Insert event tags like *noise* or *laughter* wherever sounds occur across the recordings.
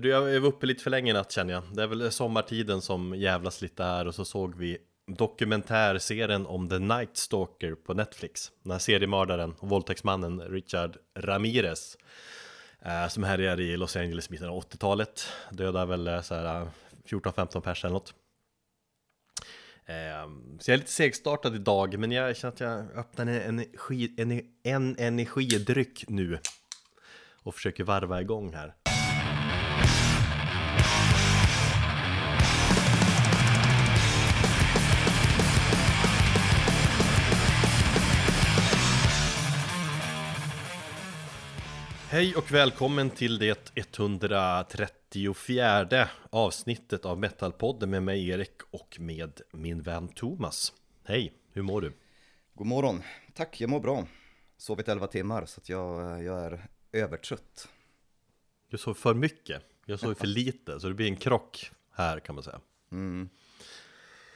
Du, jag var uppe lite för länge i natt känner jag. Det är väl sommartiden som jävlas lite här och så såg vi dokumentärserien om The Night Stalker på Netflix. Den här seriemördaren och våldtäktsmannen Richard Ramirez. Eh, som härjade i Los Angeles i mitten av 80-talet. Dödade väl eh, så här eh, 14-15 pers eller något. Eh, så jag är lite segstartad idag, men jag känner att jag öppnar en, energi, en, en energidryck nu. Och försöker varva igång här. Hej och välkommen till det 134 avsnittet av Metalpodden med mig Erik och med min vän Thomas. Hej, hur mår du? God morgon, tack jag mår bra. Sovit 11 timmar så att jag, jag är övertrött. Du sov för mycket, jag sov för lite så det blir en krock här kan man säga. Mm.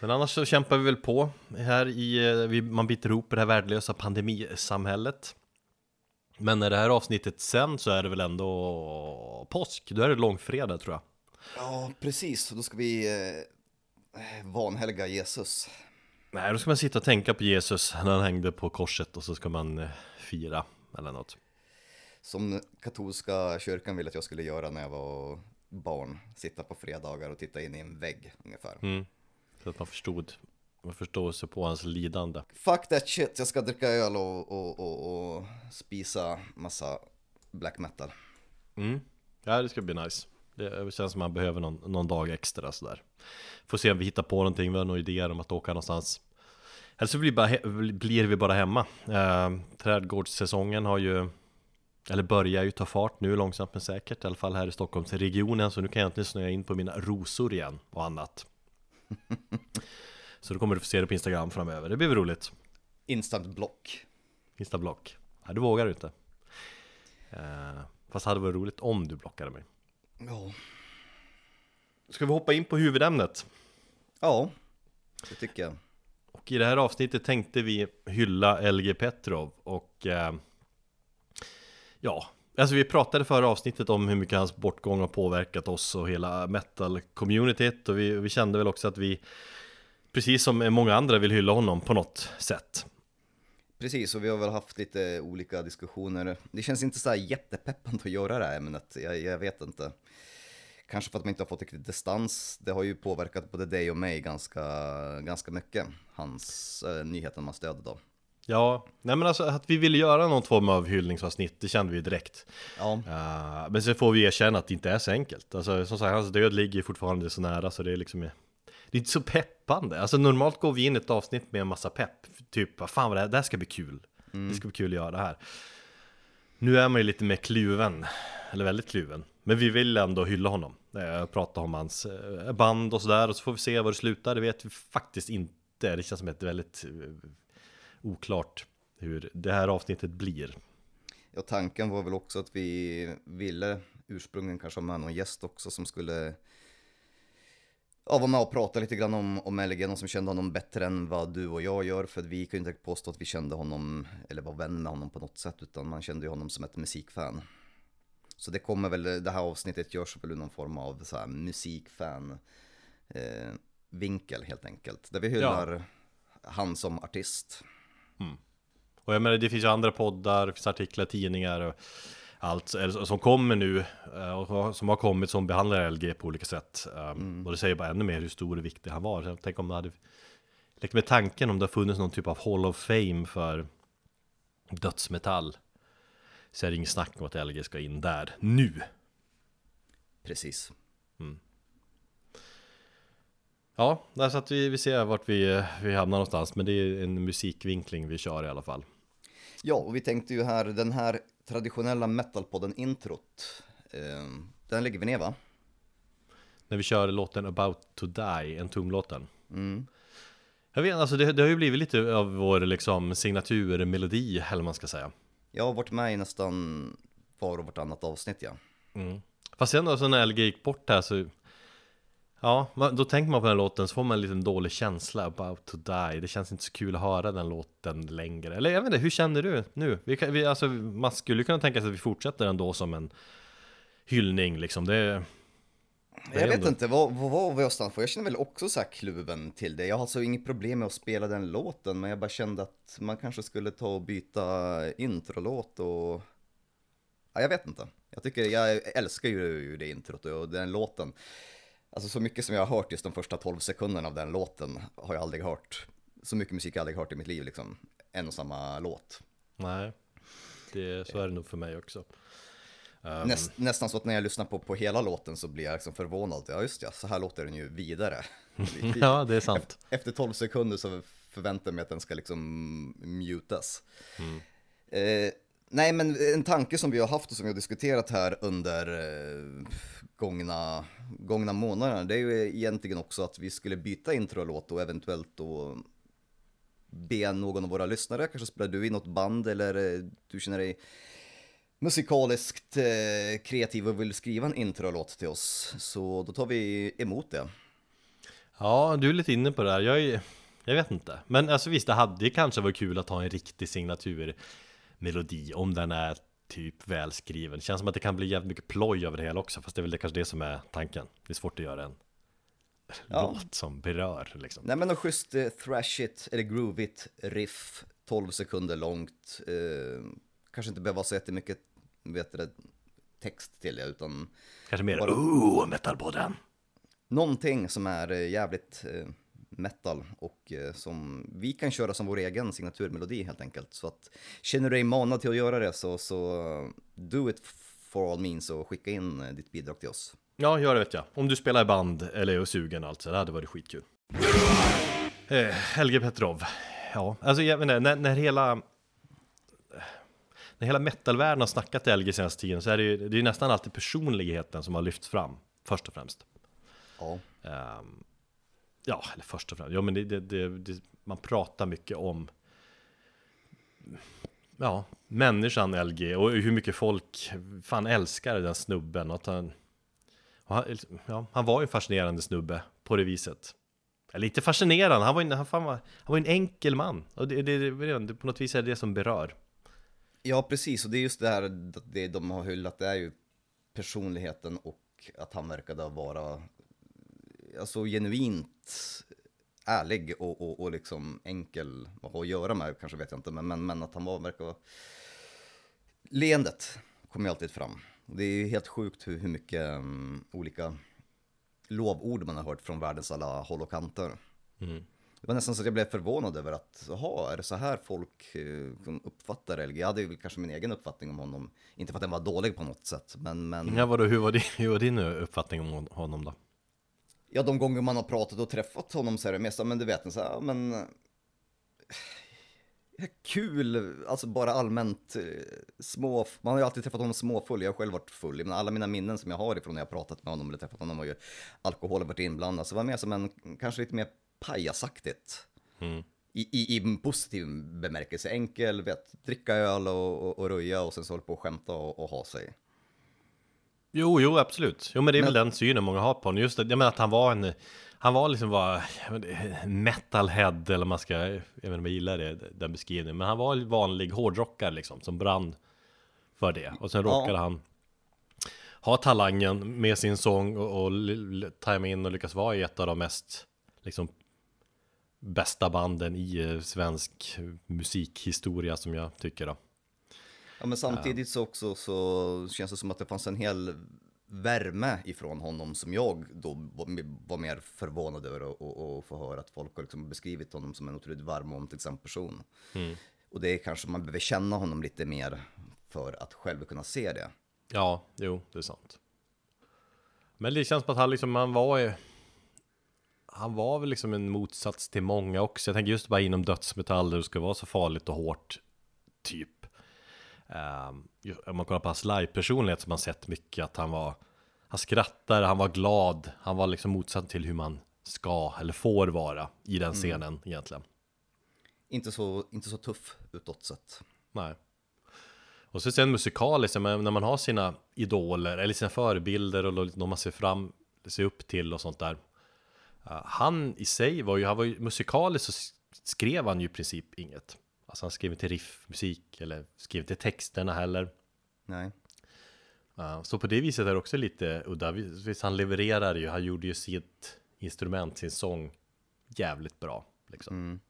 Men annars så kämpar vi väl på här i, eh, man biter ihop det här värdelösa pandemisamhället. Men när det här avsnittet sen så är det väl ändå påsk, då är det långfredag tror jag. Ja, precis, då ska vi eh, vanhelga Jesus. Nej, då ska man sitta och tänka på Jesus när han hängde på korset och så ska man eh, fira eller något. Som katolska kyrkan ville att jag skulle göra när jag var barn, sitta på fredagar och titta in i en vägg ungefär. Mm. Så att man förstod med förståelse på hans lidande. Fuck that shit, jag ska dricka öl och, och, och, och spisa massa black metal. Mm. Ja, det ska bli nice. Det känns som man behöver någon, någon dag extra sådär. Får se om vi hittar på någonting, vi har några idéer om att åka någonstans. Eller så blir, bara, blir vi bara hemma. Eh, trädgårdssäsongen har ju, eller börjar ju ta fart nu långsamt men säkert, i alla fall här i Stockholmsregionen. Så nu kan jag äntligen snöa in på mina rosor igen och annat. *laughs* Så då kommer du få se det på Instagram framöver, det blir väl roligt. Instant block. Instant block. Nej, du vågar inte. Uh, Fast det hade varit roligt om du blockade mig. Ja. Ska vi hoppa in på huvudämnet? Ja, det tycker jag. Och i det här avsnittet tänkte vi hylla LG Petrov och uh, Ja, Alltså vi pratade förra avsnittet om hur mycket hans bortgång har påverkat oss och hela metal-communityt och vi, vi, kände väl också att vi precis som många andra vill hylla honom på något sätt. Precis, och vi har väl haft lite olika diskussioner. Det känns inte så här jättepeppande att göra det här ämnet, jag, jag vet inte. Kanske för att man inte har fått riktigt distans. Det har ju påverkat både dig och mig ganska, ganska mycket, hans äh, nyheten man stödde då. Ja, nej men alltså att vi ville göra någon form av hyllningsavsnitt, det kände vi direkt. Ja. Uh, men så får vi erkänna att det inte är så enkelt. Alltså som sagt, hans död ligger fortfarande så nära så det är liksom det är inte så peppande. Alltså normalt går vi in ett avsnitt med en massa pepp. Typ, fan vad det här, det här ska bli kul. Mm. Det ska bli kul att göra det här. Nu är man ju lite mer kluven. Eller väldigt kluven. Men vi vill ändå hylla honom. Eh, prata om hans eh, band och sådär. Och så får vi se var det slutar. Det vet vi faktiskt inte. Det känns som ett väldigt eh, oklart hur det här avsnittet blir. Ja, tanken var väl också att vi ville ursprungligen kanske ha med någon gäst också som skulle ja, var med och pratade lite grann om, om LG, någon som kände honom bättre än vad du och jag gör. För vi kan ju inte påstå att vi kände honom, eller var vän med honom på något sätt, utan man kände ju honom som ett musikfan. Så det kommer väl, det här avsnittet görs väl i någon form av så här musikfan eh, vinkel helt enkelt. Där vi hyllar ja. han som artist. Mm. Och jag menar, det finns ju andra poddar, det finns artiklar, tidningar och allt som kommer nu eh, och som har kommit som behandlar LG på olika sätt. Um, mm. Och det säger bara ännu mer hur stor och viktig han var. Tänk om det hade lekt med tanken om det har funnits någon typ av Hall of Fame för dödsmetall. Så är det inget snack om att LG ska in där nu. Precis. Mm. Ja, där så att vi, vi ser vart vi, vi hamnar någonstans. Men det är en musikvinkling vi kör i alla fall. Ja, och vi tänkte ju här, den här traditionella metalpodden introt. Eh, den lägger vi ner va? När vi kör låten About to Die, en tumlåten. Mm. Jag vet alltså det, det, har ju blivit lite av vår liksom signaturmelodi, eller man ska säga. Jag har varit med i nästan var och vartannat avsnitt ja. Mm. Fast sen alltså när LG gick bort här så Ja, då tänker man på den låten så får man en liten dålig känsla about to die Det känns inte så kul att höra den låten längre Eller jag vet inte, hur känner du nu? Vi kan, vi, alltså, man skulle kunna tänka sig att vi fortsätter ändå som en hyllning liksom det, Det Jag vet inte, vad, vad var jag stannade för? Jag känner väl också så här kluven till det. Jag har alltså inget problem med att spela den låten, men jag bara kände att man kanske skulle ta och byta introlåt och... Ja, jag vet inte. Jag tycker, jag älskar ju, ju det introt och den låten. Alltså så mycket som jag har hört just de första 12 sekunderna av den låten har jag aldrig hört. Så mycket musik har jag aldrig hört i mitt liv liksom. En och samma låt. Nej, det, så är det nog för mig också. Ehm, Näst, nästan så att när jag lyssnar på, på hela låten så blir jag liksom förvånad. Ja just ja, så här låter den ju vidare. *laughs* ja, det är sant. Efter 12 sekunder så förväntar jag mig att den ska liksom mutas. Eh, nej, men en tanke som vi har haft och som vi har diskuterat här under eh, gångna, gångna månaderna, det är ju egentligen också att vi skulle byta introlåt och eventuellt då be någon av våra lyssnare, kanske spelar du i något band eller eh, du känner dig musikaliskt eh, kreativ och vill skriva en introlåt till oss, så då tar vi emot det. Ja, du är lite inne på det här. Jag, är, jag vet inte. Men alltså visst, det hade kanske varit kul att ha en riktig signatur signaturmelodi om den är typ välskriven. Känns som att det kan bli jävligt mycket ploj över det hela också, fast det är väl det, kanske det som är tanken. Det är svårt att göra en Ja. låt som berör liksom. Nej men något schysst eh, thrashigt eller groovigt riff, 12 sekunder långt. Eh, kanske inte behöver ha så jättemycket vet du, text till det, utan Kanske mer Bara- ooh, metalpodden. någonting som är eh, jävligt eh, metal och eh, som vi kan köra som vår egen signaturmelodi helt enkelt. Så att känner du dig manad till att göra det så, så eh, do it for all means och skicka in eh, ditt bidrag till oss. Ja, gör det vet jag. Om du spelar i band eller är sugen alltså, det hade varit skitkul. Eh, Helge Petrov. Ja, alltså jag inte, när, när hela... När hela metalvärlden har snackat LG senaste tiden så är det ju det är nästan alltid personligheten som har lyfts fram, först och främst. Ja, Ehm, ja, eller först och främst. Ja, men det, det, det, det, man pratar mycket om ja, människan LG och hur mycket folk fan älskar den snubben. Och att han, och han, ja, han var ju en fascinerande snubbe på det viset. Eller inte fascinerande, han var, en, han, fan var, han var en enkel man. Och det, det, det, det, på något vis är det det som berör. Ja, precis. Och det är just det här det de har hyllat, det är ju personligheten och att han verkade vara alltså genuint ärlig och, och, och liksom enkel att ha att göra med, kanske vet jag inte, men, men, men att han var, verkar vara... Leendet kommer ju alltid fram. Det är ju helt sjukt hur, hur mycket um, olika lovord man har hört från världens alla håll och kanter. Mm. Det var nästan så att jag blev förvånad över att, jaha, är det så här folk eh, uppfattar LG? Jag hade ju kanske min egen uppfattning om honom, inte för att den var dålig på något sätt, men, men Ja, vadå, hur, var din, hur var din uppfattning om honom då? Ja, de gånger man har pratat och träffat honom så är det mest, ja, men du vet, så här, men eh, kul, alltså bara allmänt eh, små, man har ju alltid träffat honom småfull, jag har själv varit full, men alla mina minnen som jag har ifrån när jag har pratat med honom eller träffat honom har ju alkohol varit inblandad, så det var mer som en, kanske lite mer pajasaktigt. Mm. I, i, I positiv bemärkelse, enkel, vet, dricka öl och, och, och röja och sen så hålla på och skämta och, och ha sig. Jo, jo, absolut. Jo, men det är Men- väl den synen många har på honom. Just det, jag menar att han var en, han var liksom inte, metalhead, eller man ska, jag vet inte om jag gillar det, den beskrivningen, men han var en vanlig hårdrockare liksom, som brann för det. Och sen Ja. råkade han ha talangen med sin sång och, och tajma in och lyckas vara i ett av de mest, liksom, bästa banden i eh, svensk musikhistoria som jag tycker då. Ja, men samtidigt så också så känns det som att det fanns en hel värme ifrån honom som jag då var- mer förvånad över att- få höra att folk har liksom beskrivit honom som en otroligt varm och omtänksam person. Mm. Och det är kanske man behöver känna honom lite mer för att själv kunna se det. Ja, jo, det är sant. Men det känns som att han liksom, han var ju... Han var väl liksom en motsats till många också. Jag tänker just bara inom dödsmetall där det ska vara så farligt och hårt, typ. Um, om man kollar på hans live-personlighet som man sett mycket, att han var... Han skrattade, han var glad, han var liksom motsatsen till hur man ska eller får vara i den scenen egentligen. Inte så, inte så tuff utåt sett. Nej. Och så sen musikaliskt, när man har sina idoler eller sina förebilder och de man ser fram, ser upp till och sånt där. Uh, han i sig var ju, han var ju musikaliskt så skrev han ju i princip inget. Alltså han skrev inte riffmusik eller skrev inte texterna heller. Nej. Ja, så på det viset är det också lite udda. Visst, han levererar ju, han gjorde ju sitt instrument, sin sång jävligt bra. Liksom. Mm.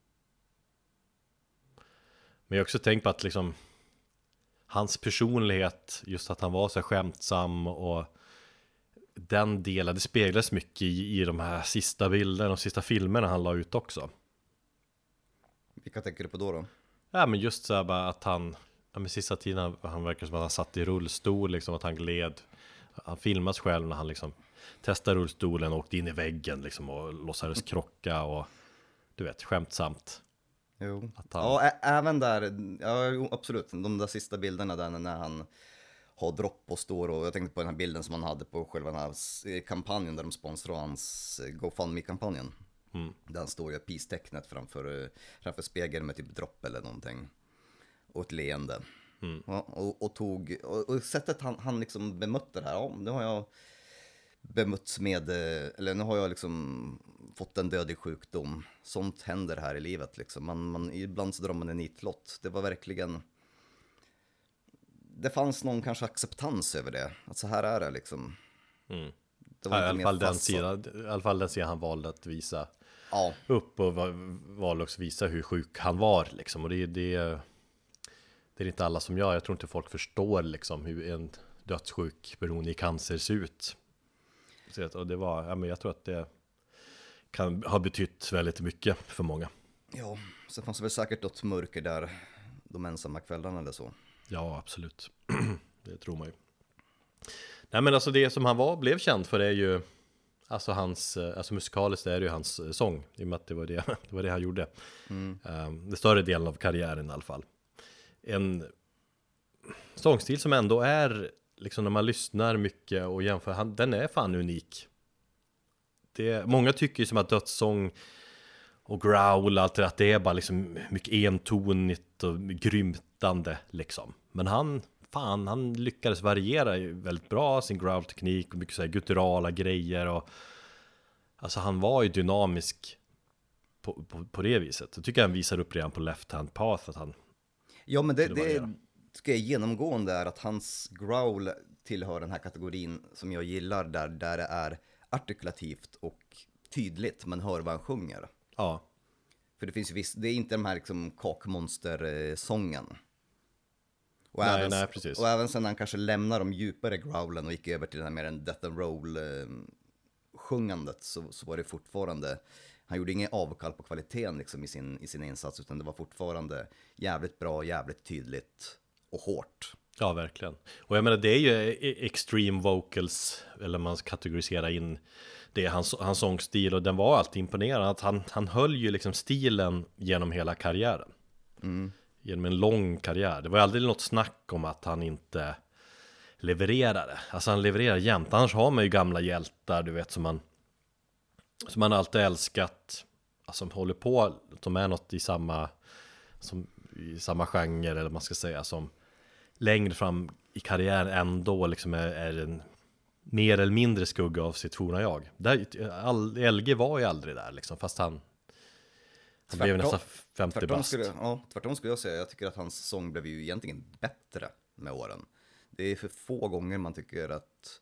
Men jag har också tänkt på att liksom hans personlighet, just att han var så här skämtsam och den delen, det speglas mycket i, i de här sista bilderna och sista filmerna han la ut också. Vilka tänker du på då? då? Ja men just så här bara att han, ja men sista tiden han, verkar som att han satt i rullstol liksom, att han gled. Han filmas själv när han liksom testade rullstolen och åkte in i väggen liksom och låtsades krocka och du vet, skämtsamt. Jo. Att han- Ja, även där, ja absolut, de där sista bilderna där när han har dropp och står och jag tänkte på den här bilden som han hade på själva den här kampanjen där de sponsrar hans eh, GoFundMe-kampanjen. Mm. Där han står i peace-tecknet framför, framför spegeln med typ dropp eller någonting. Och ett leende. Mm. Ja, och, och tog, och, och sättet han, han liksom bemötte det här, ja, nu har jag bemötts med, eh, eller nu har jag liksom fått en dödlig sjukdom. Sånt händer här i livet liksom. Man, man, ibland så drar man en nitlott. Det var verkligen... Det fanns någon kanske acceptans över det. Att så här är det liksom. Mm. Det Ja, I alla fall den sidan, i alla fall den sidan han valde att visa Ja, upp och va- valde också visa hur sjuk han var liksom. Och det, det, det är inte alla som gör. Jag tror inte folk förstår liksom hur en dödssjuk beroende i cancer ser ut. Så att- Och det var, ja men jag tror att det kan ha betytt väldigt mycket för många. ja. Sen fanns det väl säkert något mörker där. De ensamma kvällarna eller så. Ja, absolut. *clears throat* det tror man ju. Nej men alltså det som han var, blev känd för är ju Alltså hans, eh, alltså musikaliskt är det ju hans eh, sång I och med att det var det, *laughs* det, var det han gjorde Mm. um, Det större delen av karriären i alla fall En sångstil som ändå är Liksom när man lyssnar mycket och jämför, han, den är fan unik det, Många tycker ju som att dödssång och growl, allt det där, att det är bara liksom mycket entonigt och grymtande liksom. Men han, fan, han lyckades variera ju väldigt bra sin growl-teknik och mycket så här gutturala grejer och Alltså han var ju dynamisk på, på, på det viset. Jag tycker han visar upp redan på Left Hand Path att han Ja, men det, det ska jag genomgående är att hans growl tillhör den här kategorin som jag gillar där, där det är artikulativt och tydligt, man hör vad han sjunger. Ja, För det finns ju visst, det är inte de här liksom kakmonster-sången. Och, Nej, även, nej, precis. och även sen han kanske lämnar de djupare growlen och gick över till den här mer en death and roll eh, sjungandet så, så var det fortfarande, han gjorde ingen avkall på kvaliteten liksom i sin, i sin insats utan det var fortfarande jävligt bra, jävligt tydligt och hårt. ja verkligen. Och jag menar det är ju e- extreme vocals, eller man ska kategorisera in det, hans, hans sångstil och den var alltid imponerande. Att han, han höll ju liksom stilen genom hela karriären. Genom en lång karriär. Det var aldrig något snack om att han inte levererade. Alltså han levererar jämt. Annars har man ju gamla hjältar, du vet, som man som man alltid älskat. Alltså som håller på, de är något i samma som i samma genre eller vad man ska säga som längre fram i karriären ändå liksom är, är en mer eller mindre skugga av sitt forna jag. Där, all, LG var ju aldrig där liksom, fast han han blev nästan 50 Tvärtom bast. skulle, ja, tvärtom skulle jag säga, jag tycker att hans sång blev ju egentligen bättre med åren. Det är för få gånger man tycker att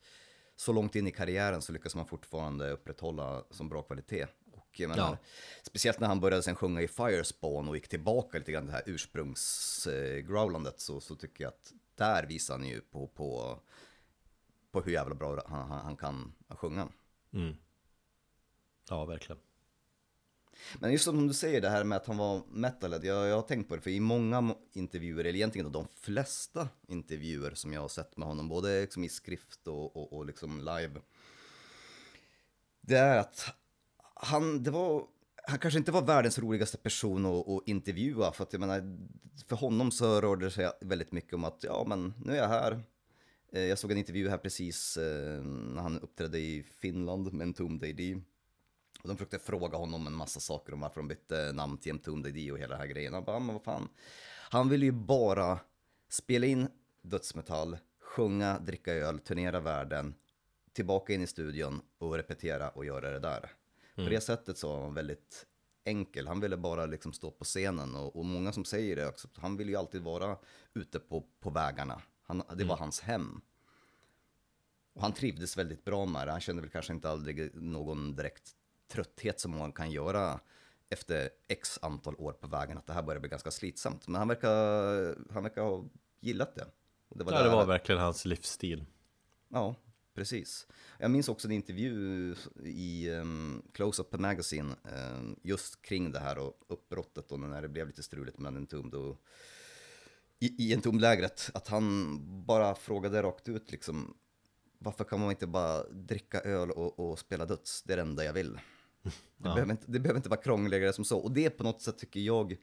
så långt in i karriären så lyckas man fortfarande upprätthålla som bra kvalitet. Och menar, Ja. Speciellt när han började sen sjunga i Firespawn och gick tillbaka lite grann det här ursprungsgrowlandet så, så tycker jag att där visar han ju på, på, på hur jävla bra han, han, han kan sjunga. Mm. Ja, verkligen. Men just som du säger det här med att han var metalhead, jag, jag har tänkt på det, för i många intervjuer, eller egentligen de flesta intervjuer som jag har sett med honom, både liksom i skrift och, och, och liksom live, det är att han, det var, han kanske inte var världens roligaste person att, att intervjua, för att jag menar, för honom så rörde det sig väldigt mycket om att, ja men nu är jag här, eh, jag såg en intervju här precis eh, när han uppträdde i Finland med Entombed AD. Och de försökte fråga honom en massa saker om varför de bytte namn till Entombed och hela den här grejen. Han bara, men vad fan. Han ville ju bara spela in dödsmetall, sjunga, dricka öl, turnera världen, tillbaka in i studion och repetera och göra det där. På det sättet så var han väldigt enkel. Han ville bara liksom stå på scenen och, och många som säger det också. Han vill ju alltid vara ute på, på vägarna. Han, det var hans hem. Och han trivdes väldigt bra med det. Han kände väl kanske inte aldrig någon direkt trötthet som man kan göra efter x antal år på vägen, att det här börjar bli ganska slitsamt. Men han verkar, han verkar ha gillat det. Och det var, ja, det var verkligen hans livsstil. Ja, precis. Jag minns också en intervju i um, Close-Up Magazine um, just kring det här och uppbrottet och när det blev lite struligt mellan Entombed och i, i Entombed-lägret. Att han bara frågade rakt ut liksom varför kan man inte bara dricka öl och, och spela döds? Det är det enda jag vill. Det, ja. behöver inte, det behöver inte vara krångligare som så. Och det på något sätt tycker jag,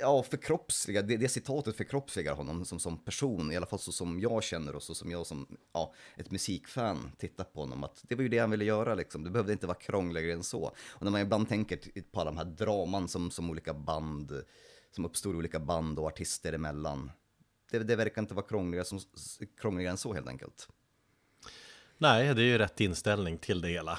ja, förkroppsligar, det, det citatet förkroppsligar honom som, som person, i alla fall så som jag känner och så som jag som ja, ett musikfan tittar på honom. Att det var ju det han ville göra liksom, det behövde inte vara krångligare än så. Och när man ibland tänker på alla de här draman som, som olika band, som uppstår olika band och artister emellan. Det, det verkar inte vara krångligare, som, krångligare än så helt enkelt. Nej, det är ju rätt inställning till det hela.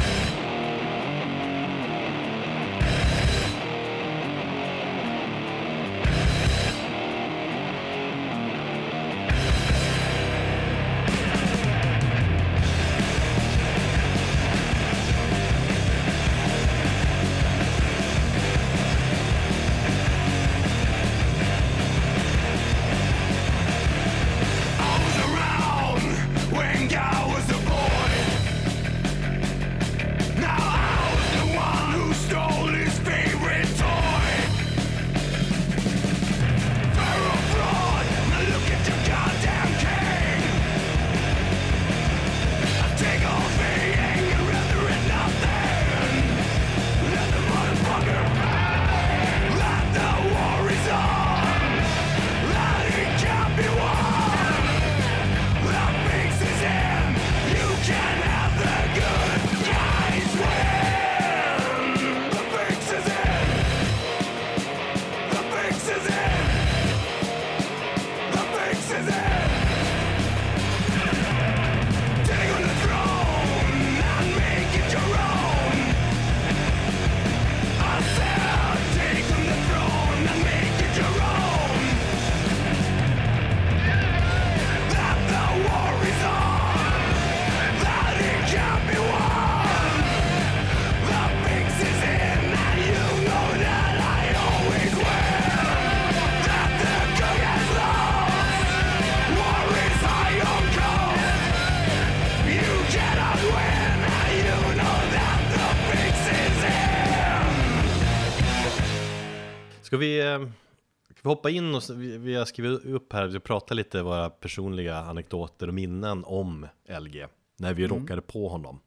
ska vi hoppa in och vi har skrivit upp här, vi pratar lite våra personliga anekdoter och minnen om LG När vi mm. råkade på honom.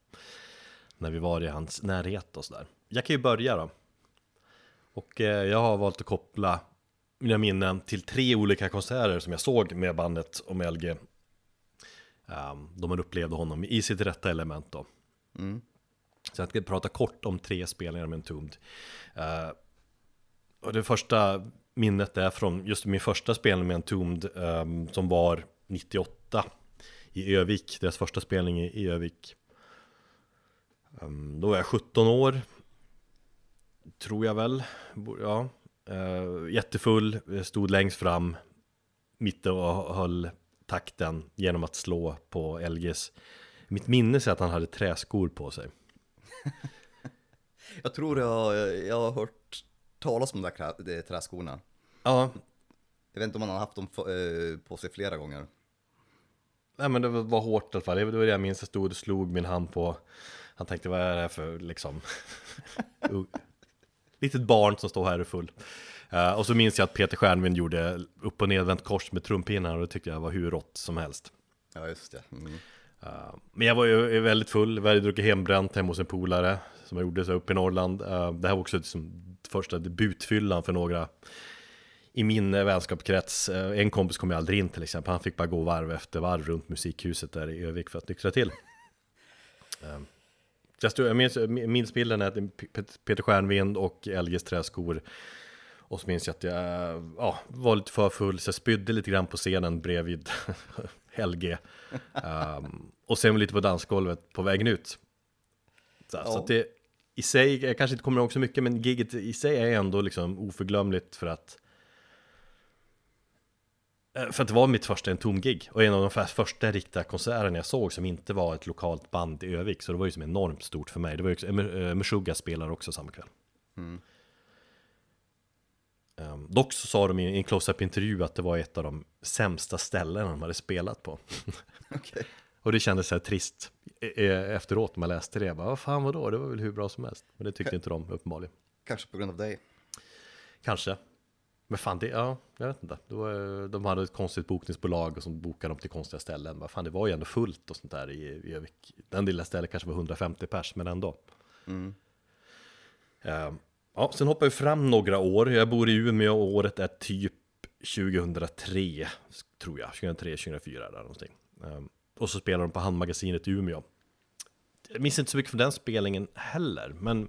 När vi var i hans närhet och sådär. Jag kan ju börja då. Och eh, jag har valt att koppla mina minnen till tre olika konserter som jag såg med bandet om LG um, ehm, Då man upplevde honom i sitt rätta element då. Mm. Så jag ska prata kort om tre spelningar med Entombed uh, och det första minnet är från just min första spelning med Entombed um, som var 98 i Övik, deras första spelning i, i Övik. Um, då var jag 17 år, tror jag väl. Ja, uh, jättefull, stod längst fram, mitt och höll takten genom att slå på LGs. Mitt minne är att han hade träskor på sig. *laughs* jag tror jag, jag har hört talas om de där träskorna. Ja. Jag vet inte om han har haft dem eh, på sig flera gånger. Nej men det var hårt i alla fall, det var det jag minns, jag stod och slog min hand på Han tänkte vad är det här för liksom *laughs* Litet barn som står här och full uh, Och så minns jag att Peter Stjernvind gjorde upp och nedvänt kors med trumpinnar och det tyckte jag var hur rått som helst Ja just det mm. uh, Men jag var ju väldigt full, vi hade druckit hembränt hemma hos en polare Som jag gjorde så uppe i Norrland uh, Det här var också liksom första debutfyllan för några i min vänskapskrets. Eh, en kompis kom ju aldrig in till exempel, han fick bara gå varv efter varv runt musikhuset där i Övik för att nyktra till. *laughs* Ehm, jag, stod, jag minns, minns bilden är Peter Stjernvind och LGs träskor. Och så minns jag att jag ja, var lite för full, så jag spydde lite grann på scenen bredvid *laughs* LG. Um, och sen lite på dansgolvet på vägen ut. Så, ja. så det, i sig, jag kanske inte kommer ihåg så mycket, men giget i sig är ändå liksom oförglömligt för att Eh, För att det var mitt första Entom-gig och en av de för- första riktiga konserterna jag såg som inte var ett lokalt band i Övik Så det var ju som enormt stort för mig. Det var ju också, eh, Meshuggah spelar också samma kväll. Ehm, Dock så sa de i en close-up intervju att det var ett av de sämsta ställena de hade spelat på. *laughs* Okej. Och det kändes så här trist eh, eh, efteråt när man läste det. Jag bara, vad fan vadå? Det var väl hur bra som helst. Men det tyckte inte de uppenbarligen. Kanske på grund av dig. Kanske. Men fan det, ja, jag vet inte. Var, De hade ett konstigt bokningsbolag och som bokade dem till konstiga ställen. Vad fan det var ju ändå fullt och sånt där i, i Den lilla stället kanske var 150 pers men ändå. Mm. Ehm, Ja, sen hoppar vi fram några år. Jag bor i Umeå och året är typ 2003 Tror jag, 2003, 2004 där någonting. Ehm, Och så spelar de på Handmagasinet i Umeå Jag minns inte så mycket från den spelningen heller Men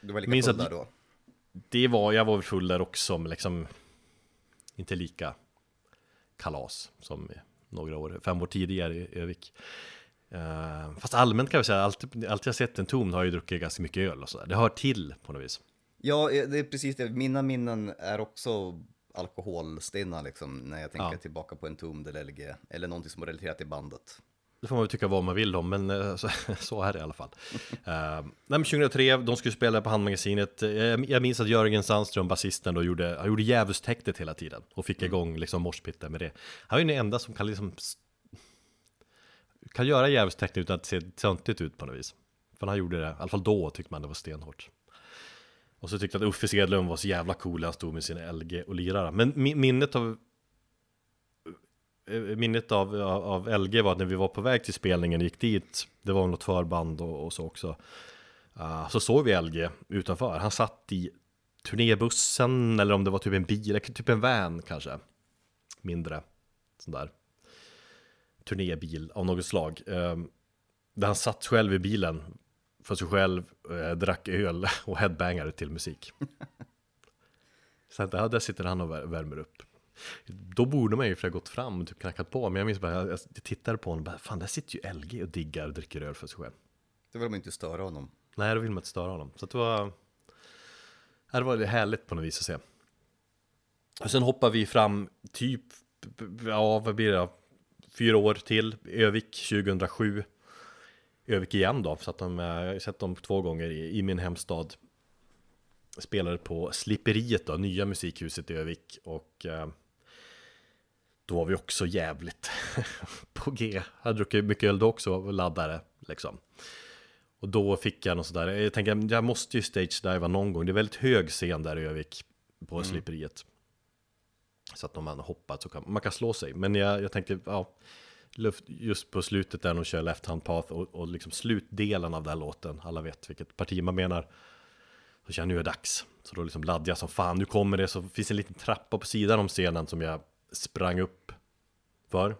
Du var lika Minns full där då? det var, jag var väl full där också, men liksom inte lika kalas som några år, fem år tidigare i Övik. Eh, fast allmänt kan jag säga, alltid, alltid jag sett en ton har jag ju druckit ganska mycket öl och sådär. Det hör till på något vis. Ja, eh, det är precis det. Mina minnen är också alkoholstinna liksom, när jag tänker Ja. tillbaka på en Tomd eller LG, eller någonting som är relaterat till bandet. Det får man väl tycka vad man vill om, men eh, så, *laughs* så är det i alla fall. Uh, nej, men 2003, de skulle spela på Handmagasinet. Eh, jag minns att Jörgen Sandström, basisten, då gjorde, han gjorde djävulstäktet hela tiden och fick igång liksom morspitten med det. Han är ju den enda som kan liksom kan göra djävulstäktet utan att se töntigt ut på något vis. För han gjorde det, i alla fall då tyckte man det var stenhårt. Och så tyckte jag att Uffe Sedlund var så jävla cool när han stod med sin LG och lirade. Men minnet av eh, minnet av, av, av LG var att när vi var på väg till spelningen gick dit Det var något förband och, och så också uh, Så såg vi LG utanför. Han satt i turnébussen eller om det var typ en bil, typ en van kanske. Mindre sån där. Turnébil av något slag. Ehm, Där han satt själv i bilen. För sig själv, eh, drack öl *laughs* och headbangade till musik. Så ja, där sitter han och vär- värmer upp. Då borde man ju för gått fram och typ knackat på Men jag minns bara, jag, jag tittade på honom och bara Fan, där sitter ju LG och diggar och dricker öl för sig själv. Det vill man inte störa honom. Nej, då vill man inte störa honom. Så det var Det var härligt på något vis att se. Och sen hoppar vi fram typ Ja, vad blir det då? Fyra år till. Övik 2007 Övik igen då, så att de, eh, jag har sett dem två gånger i, i min hemstad. Spelade på Slipperiet då, nya musikhuset i Övik och eh, Då var vi också jävligt *laughs* på G. Jag druckit mycket öl då också laddare liksom. Och då fick jag något sådär, jag tänker jag måste ju stage-diva någon gång. Det är väldigt hög scen där i Övik på Slipperiet Så att om man hoppat så kan man kan slå sig. Men jag, jag tänkte, ja luft, Just på slutet där de kör Left Hand Path och, och liksom slutdelen av den här låten Alla vet vilket parti man menar Så känner jag nu är det dags Så då liksom laddade jag som fan, nu kommer det Så finns en liten trappa på sidan om scenen som jag sprang upp för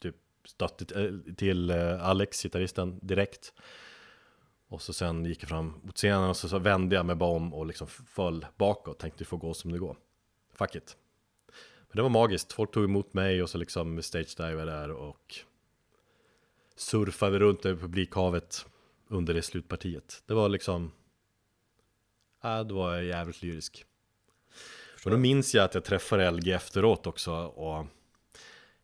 Typ stötte eh, till- eh, Alex, gitarristen, direkt och så sen gick jag fram mot scenen och så, så vände jag mig bara om och liksom föll bakåt. Tänkte det får gå som det går. Fuck it. Men det var magiskt. Folk tog emot mig och så liksom stage-divade där och surfade runt över publikhavet under det slutpartiet. Det var liksom... Ja, det var jävligt lyrisk. Och då minns jag att jag träffade LG efteråt också och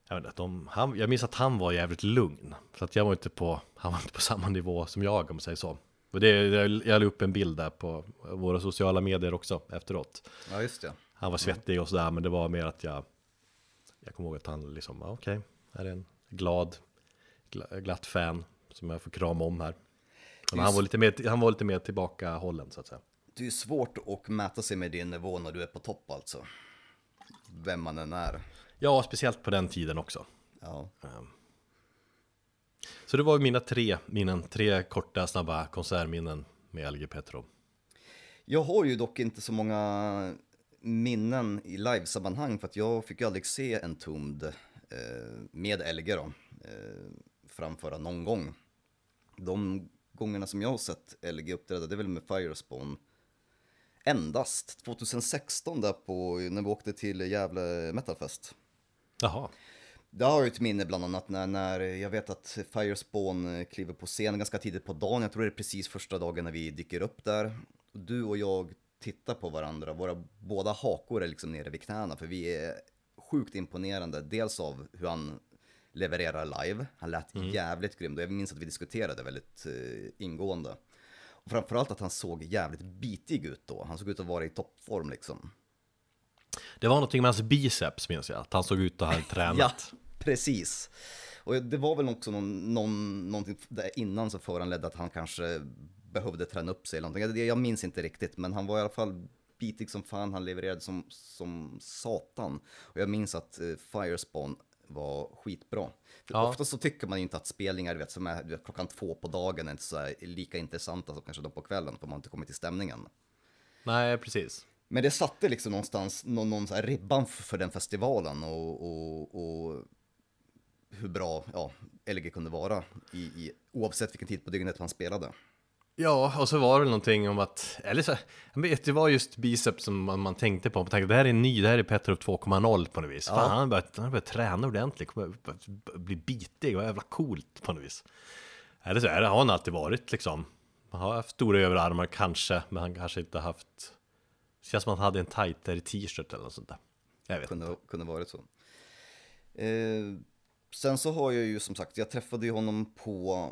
jag, vet de, han, jag minns att han var jävligt lugn. Så att jag var inte på, han var inte på *laughs* samma nivå som jag om man säger så. Och det, jag jag la upp en bild där på våra sociala medier också efteråt. Ja, just det. Han var svettig och sådär men det var mer att jag Jag kommer ihåg att han liksom, ja, okej, här är en glad gla- Glatt fan som jag får krama om här Men han var lite mer, han var lite mer tillbakahållen så att säga Det är svårt att mäta sig med din nivå när du är på topp alltså. Vem man än är. Ja, speciellt på den tiden också Ja. Så det var mina tre minnen, tre korta snabba konsertminnen med LG Petro Jag har ju dock inte så många minnen i livesammanhang för att jag fick ju aldrig se en Tomd eh, med LG då, eh, framföra någon gång. De gångerna som jag har sett LG uppträda, det är väl med Firespawn. Endast 2016 där på, när vi åkte till Gävle Metalfest. Jaha, Det har jag ett minne bland annat när, när jag vet att Firespawn kliver på scen ganska tidigt på dagen. Jag tror det är precis första dagen när vi dyker upp där. Du och jag tittar på varandra, våra båda hakor är liksom nere vid knäna för vi är sjukt imponerande. Dels av hur han levererar live. Han lät jävligt grym. Och jag minns att vi diskuterade väldigt eh, ingående. Och framförallt att han såg jävligt bitig ut då. Han såg ut att vara i toppform liksom. Det var någonting med hans biceps minns jag, att han såg ut att ha tränat. *laughs* Ja, precis. Och det var väl också någon, någon, någonting där innan som föranledde att han kanske behövde träna upp sig eller någonting. Jag, minns inte riktigt, men han var i alla fall bitig som fan, han levererade som, som satan. Och jag minns att eh, Firespawn var skitbra. För Ja. Ofta så tycker man ju inte att spelningar vet, som är vet, klockan två på dagen är inte så här lika intressanta som kanske de på kvällen, för man har inte kommit till stämningen. Nej, precis. Men det satte liksom någonstans någon, någon så här ribban för, den festivalen och, och, och hur bra ja, LG kunde vara i, i, oavsett vilken tid på dygnet han spelade. Ja, och så var det någonting om att, eller så, jag vet, det var just biceps som man, man tänkte på. Man tänkte, det här är ny, det här är Petrov 2.0 på något vis. Fan, han har börjat, han träna ordentligt, kommer bli bitig, vad jävla coolt på något vis. Eller så är det, har han alltid varit liksom. Han har haft stora överarmar kanske, men han kanske inte haft... Det känns som att han hade en tajtare t-shirt eller något sånt där. Jag vet inte. Kunde, kunde varit så. Eh, sen så har jag ju som sagt, jag träffade ju honom på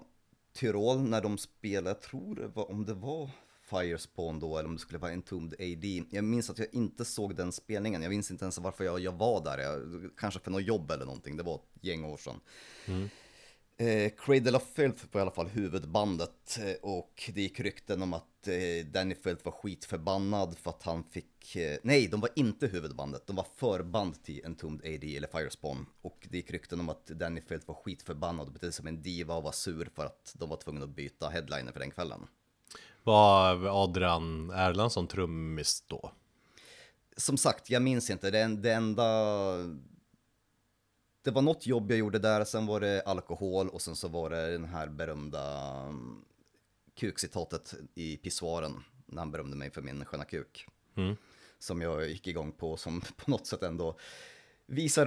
Tyrol när de spelade, jag tror det var, om det var Firespawn då eller om det skulle vara Entombed AD. Jag minns att jag inte såg den spelningen, jag minns inte ens varför jag, jag var där, jag, kanske för något jobb eller någonting, det var ett gäng år sedan. Mm. Eh, Cradle of Filth var i alla fall huvudbandet eh, och det gick rykten om att eh, Danny Filth var skitförbannad för att han fick, eh, nej de var inte huvudbandet, de var förband till Entombed AD eller Firespawn och det gick rykten om att Danny Filth var skitförbannad och betedde sig som en diva och var sur för att de var tvungna att byta headliner för den kvällen. Var Adrian Erlandsson trummis då? Som sagt, jag minns inte, det, det enda det var något jobb jag gjorde där, sen var det alkohol och sen så var det den här berömda mm, kukcitatet i pissoaren när han berömde mig för min sköna kuk. Mm. Som jag gick igång på som *laughs* på något sätt ändå visar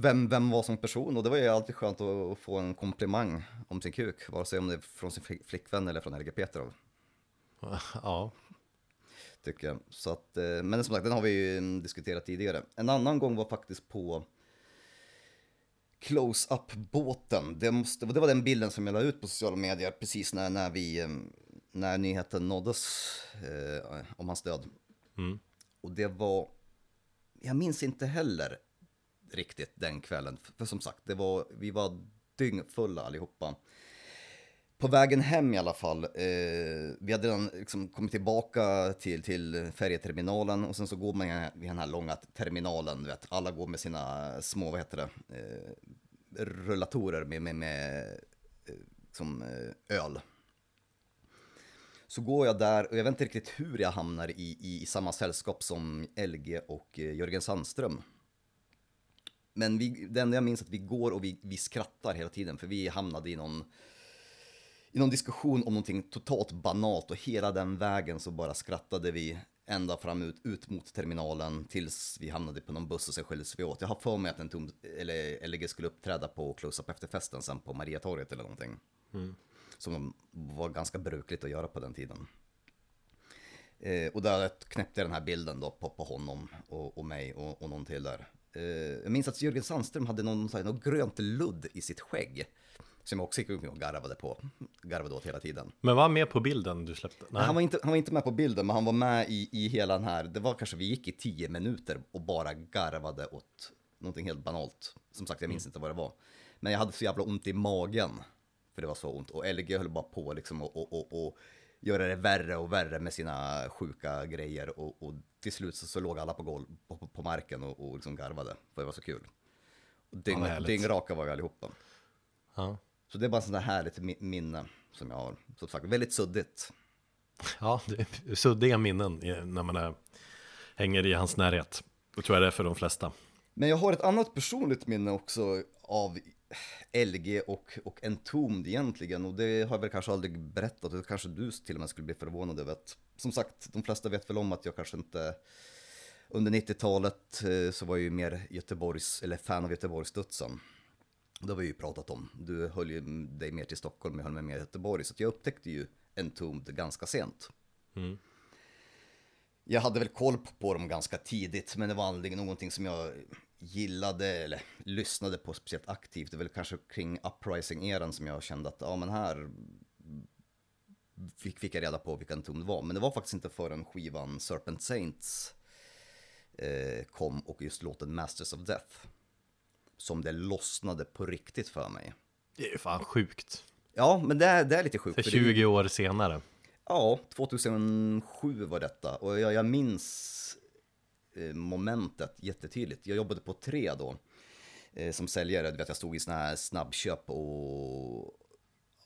vem, vem var som person och det var ju alltid skönt att, få en komplimang om sin kuk, vare sig om det är från sin flick- flickvän eller från LG Petrov. *laughs* Ja, tycker jag. Så att, eh, men som sagt, den har vi ju diskuterat tidigare. En annan gång var faktiskt på close-up-båten. Det, måste, det var den bilden som jag la ut på sociala medier precis när, när, vi, eh, när nyheten nåddes eh, om hans död. Mm. Och det var, jag minns inte heller riktigt den kvällen. För, för som sagt, det var, vi var dyngfulla allihopa. På vägen hem i alla fall, eh, vi hade redan liksom kommit tillbaka till, till färjeterminalen och sen så går man vid den här långa terminalen, du vet, alla går med sina små, vad heter det, eh, rullatorer med, med, med eh, som eh, öl. Så går jag där och jag vet inte riktigt hur jag hamnar i, i, i samma sällskap som LG och eh, Jörgen Sandström. Men vi, det enda jag minns är att vi går och vi, vi skrattar hela tiden för vi hamnade i någon i någon diskussion om någonting totalt banalt och hela den vägen så bara skrattade vi ända fram ut, ut mot terminalen tills vi hamnade på någon buss och så skildes vi åt. Jag har för mig att en tom, eller LG skulle uppträda på Close-Up efter festen sen på Mariatorget eller någonting. Som var ganska brukligt att göra på den tiden. Eh, och där knäppte jag den här bilden då på, på honom och, och mig och, och någon till där. Eh, jag minns att Jörgen Sandström hade någon, något grönt ludd i sitt skägg. Som jag också gick omkring och garvade på. Garvade åt hela tiden. men var han med på bilden du släppte? Nej. Han, var inte, han var inte med på bilden, men han var med i, i hela den här. Det var kanske vi gick i tio minuter och bara garvade åt någonting helt banalt. Som sagt, jag minns inte vad det var. Men jag hade så jävla ont i magen. För det var så ont. Och LG höll bara på liksom och, och, och, och göra det värre och värre med sina sjuka grejer. Och, och till slut så, så låg alla på, golv, på, på, på marken och, och liksom garvade. För det var så kul. Och dyng, härligt. dyngraka var vi allihopa. Ja. Så det är bara där härligt mi- minne som jag har. Som sagt, väldigt suddigt. Ja, det suddiga minnen när man är, hänger i hans närhet. Det tror jag det är för de flesta. Men jag har ett annat personligt minne också av LG och, och Entombed egentligen. Och det har jag väl kanske aldrig berättat. Och kanske du till och med skulle bli förvånad över att, som sagt, de flesta vet väl om att jag kanske inte under 90-talet eh, så var jag ju mer Göteborgs, eller fan av Göteborgsstudsen. Det har vi ju pratat om. Du höll ju dig mer till Stockholm, jag höll mig mer i Göteborg. Så jag upptäckte ju Entombed ganska sent. Mm. Jag hade väl koll på dem ganska tidigt, men det var aldrig någonting som jag gillade eller lyssnade på speciellt aktivt. Det är väl kanske kring Uprising-eran som jag kände att ja men här fick, fick jag reda på vilken ton det var. Men det var faktiskt inte förrän skivan Serpent Saints eh, kom och just låten Masters of Death som det lossnade på riktigt för mig. Det är ju fan sjukt. Ja, men det är, det är lite sjukt. För för det- 20 år senare. Ja, 2007 var detta och jag, jag minns eh, momentet jättetydligt. Jag jobbade på tre då eh, som säljare. Du vet, jag stod i såna här snabbköp och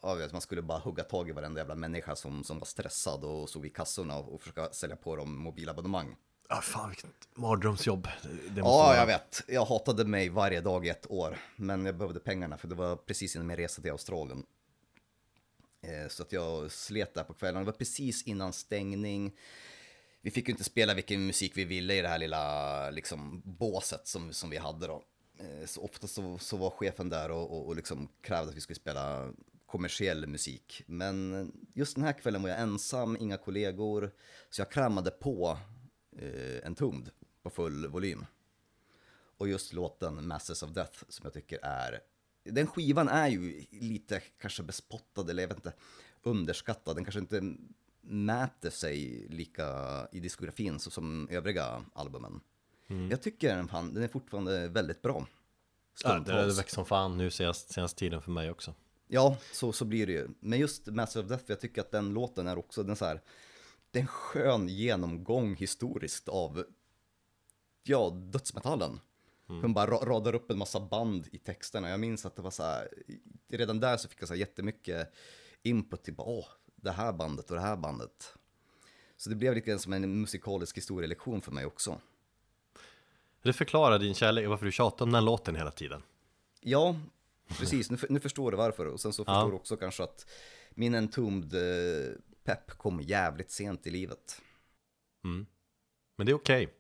ja, vet, man skulle bara hugga tag i varenda jävla människa som, som var stressad och stod vid kassorna och, och försöka sälja på dem mobilabonnemang. Ja, fan vilket mardrömsjobb. Det- måste Ja, vara. jag vet. Jag hatade mig varje dag i ett år. Men jag behövde pengarna för det var precis innan min resa till Australien. Eh, Så att jag slet där på kvällen. Det var precis innan stängning. Vi fick ju inte spela vilken musik vi ville i det här lilla liksom, båset som, som vi hade då. Eh, Så ofta så, så var chefen där och, och, och liksom krävde att vi skulle spela kommersiell musik. Men just den här kvällen var jag ensam, inga kollegor. Så jag kramade på en tumd på full volym. Och just låten Masters of Death som jag tycker är... Den skivan är ju lite kanske bespottad eller jag vet inte, underskattad. Den kanske inte mäter sig lika i diskografin så som övriga albumen. Jag tycker den, fan, den är fortfarande väldigt bra. Ja, det Stundtals. växt som fan nu senast, senaste tiden för mig också. Ja, så, så blir det ju. Men just Master of Death, jag tycker att den låten är också den så här, det är en skön genomgång historiskt av, ja, dödsmetallen. Hon bara ra- radar upp en massa band i texterna. Jag minns att det var så här, redan där så fick jag så här jättemycket input till, bara, åh, det här bandet och det här bandet. Så det blev lite grann som en musikalisk historielektion för mig också. Det förklarar din kärlek, varför du tjatar om den låten hela tiden. Ja, precis. Nu, nu förstår du varför. Och sen så Ja. förstår du också kanske att min entombed Pep kom jävligt sent i livet. Mm. Men det är okej. Okay.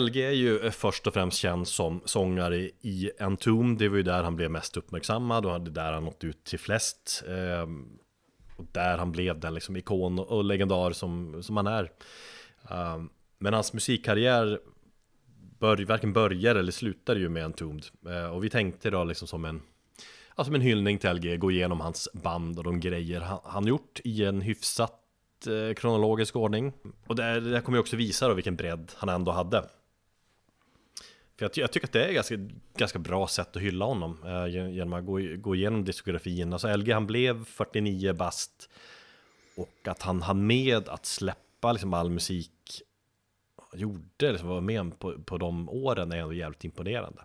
LG är ju eh, först och främst känd som sångare i Entombed. Det var ju där han blev mest uppmärksammad och det där han nått ut till flest. Ehm, och där han blev den liksom ikon och legendar som, som han är. Ehm, men hans musikkarriär bör, varken börjar eller slutar ju med Entombed. Eh, och vi tänkte då liksom som en Ja, som en hyllning till LG, gå igenom hans band och de grejer han, han gjort i en hyfsat eh, kronologisk ordning. Och där, där kommer jag också visa då vilken bredd han ändå hade. För jag, jag tycker att det är ganska, ganska bra sätt att hylla honom eh, gen- genom att gå, gå igenom diskografin. Alltså LG han blev 49 bast och att han hann med att släppa liksom all musik han gjorde, liksom var med på, på de åren är ändå jävligt imponerande.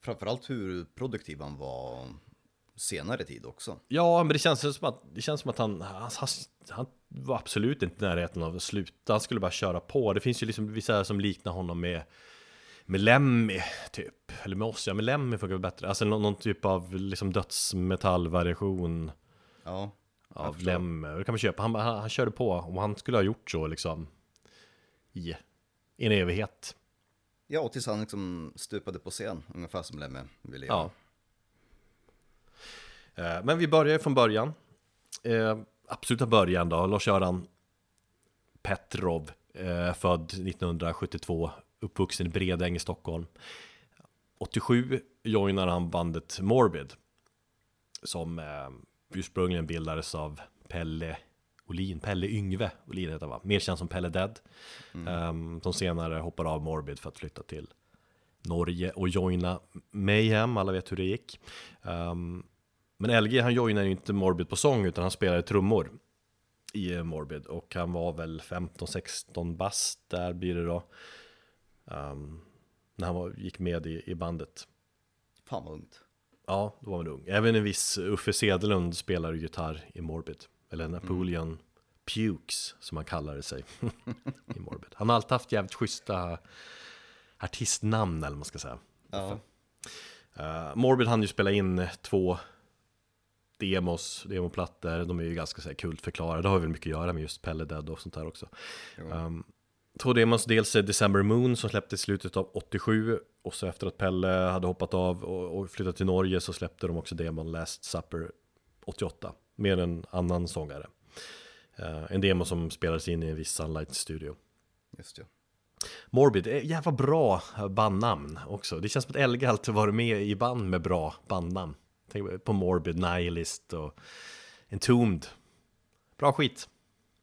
Framförallt hur produktiv han var senare tid också. Ja, men det känns som att, det känns som att han, han, han, han var absolut inte i närheten av att sluta. Han skulle bara köra på. Det finns ju liksom vissa som liknar honom med, med Lemmy, typ. Eller med oss, ja, med Lemmy funkar väl bättre. Alltså någon, någon typ av liksom dödsmetallvariation Ja, av Lemmy. Och Det kan man köpa. Han, han, han körde på. Om han skulle ha gjort så liksom i en evighet. ja och tills han liksom stupade på scen, ungefär som Lemmy ville göra. Ja. Eh, Men vi börjar ju från början. Eh, absoluta början då, Lars-Göran Petrov, eh, född 1972, uppvuxen i Bredäng i Stockholm. 87 joinar han bandet Morbid, som eh, ursprungligen bildades av Pelle Olin, Pelle Yngve Olin heter han va? Mer känd som Pelle Dead. Eh, som senare hoppade av Morbid för att flytta till Norge och joina Mayhem, alla vet hur det gick. Um, men LG han joinade ju inte Morbid på sång utan han spelade trummor i eh, Morbid och han var väl 15-16 bast där blir det då. Um, när han var, gick med i, i bandet. Fan vad ungt. Ja, då var han ung. Även en viss Uffe Sedelund spelar gitarr i Morbid. Eller Napoleon Pukes som han kallade sig *laughs* i Morbid. Han har alltid haft jävligt schyssta artistnamn eller vad man ska säga. Ja, Uh, Morbid hann ju spela in två demos, demoplattor, de är ju ganska så här, kultförklarade, det har väl mycket att göra med just Pelle Dead och sånt där också. Um, två demos, dels December Moon som släpptes i slutet av 87 och så efter att Pelle hade hoppat av och, flyttat till Norge så släppte de också demon Last Supper 88 med en annan sångare. Uh, en demo som spelades in i en viss Sunlight Studio. just det. Morbid, jävla bra bandnamn också. Det känns som att LG alltid varit med i band med bra bandnamn. Tänk på Morbid, Nihilist och Entombed. Bra skit.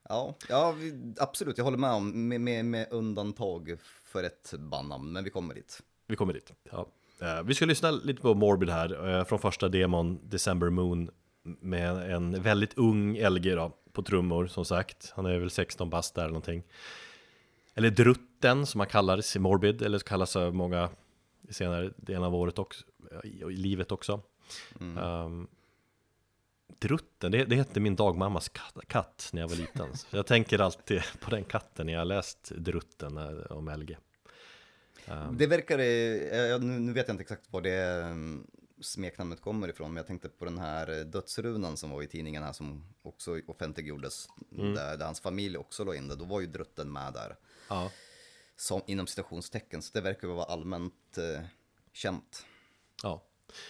Ja, ja absolut, jag håller med om, med, med, med undantag för ett bandnamn, men vi kommer dit. Vi kommer dit. Ja. Eh, vi ska lyssna lite på Morbid här, eh, från första demon December Moon med en väldigt ung LG då, på trummor som sagt. Han är väl 16 bast där eller någonting. Eller Drutten som han kallades i Morbid, eller så kallas av många senare delen av året också, i, livet också. Um, Drutten, det, det hette min dagmammas katt, när jag var liten. Så jag tänker alltid på den katten när jag har läst Drutten eh, om LG. Det verkar, eh, nu, vet jag inte exakt var det mm, smeknamnet kommer ifrån, men jag tänkte på den här eh, dödsrunan som var i tidningen här som också offentliggjordes, där, där hans familj också låg in det, då var ju drutten med där. Ja. Som, inom citationstecken, så det verkar vara allmänt eh, känt. Ja,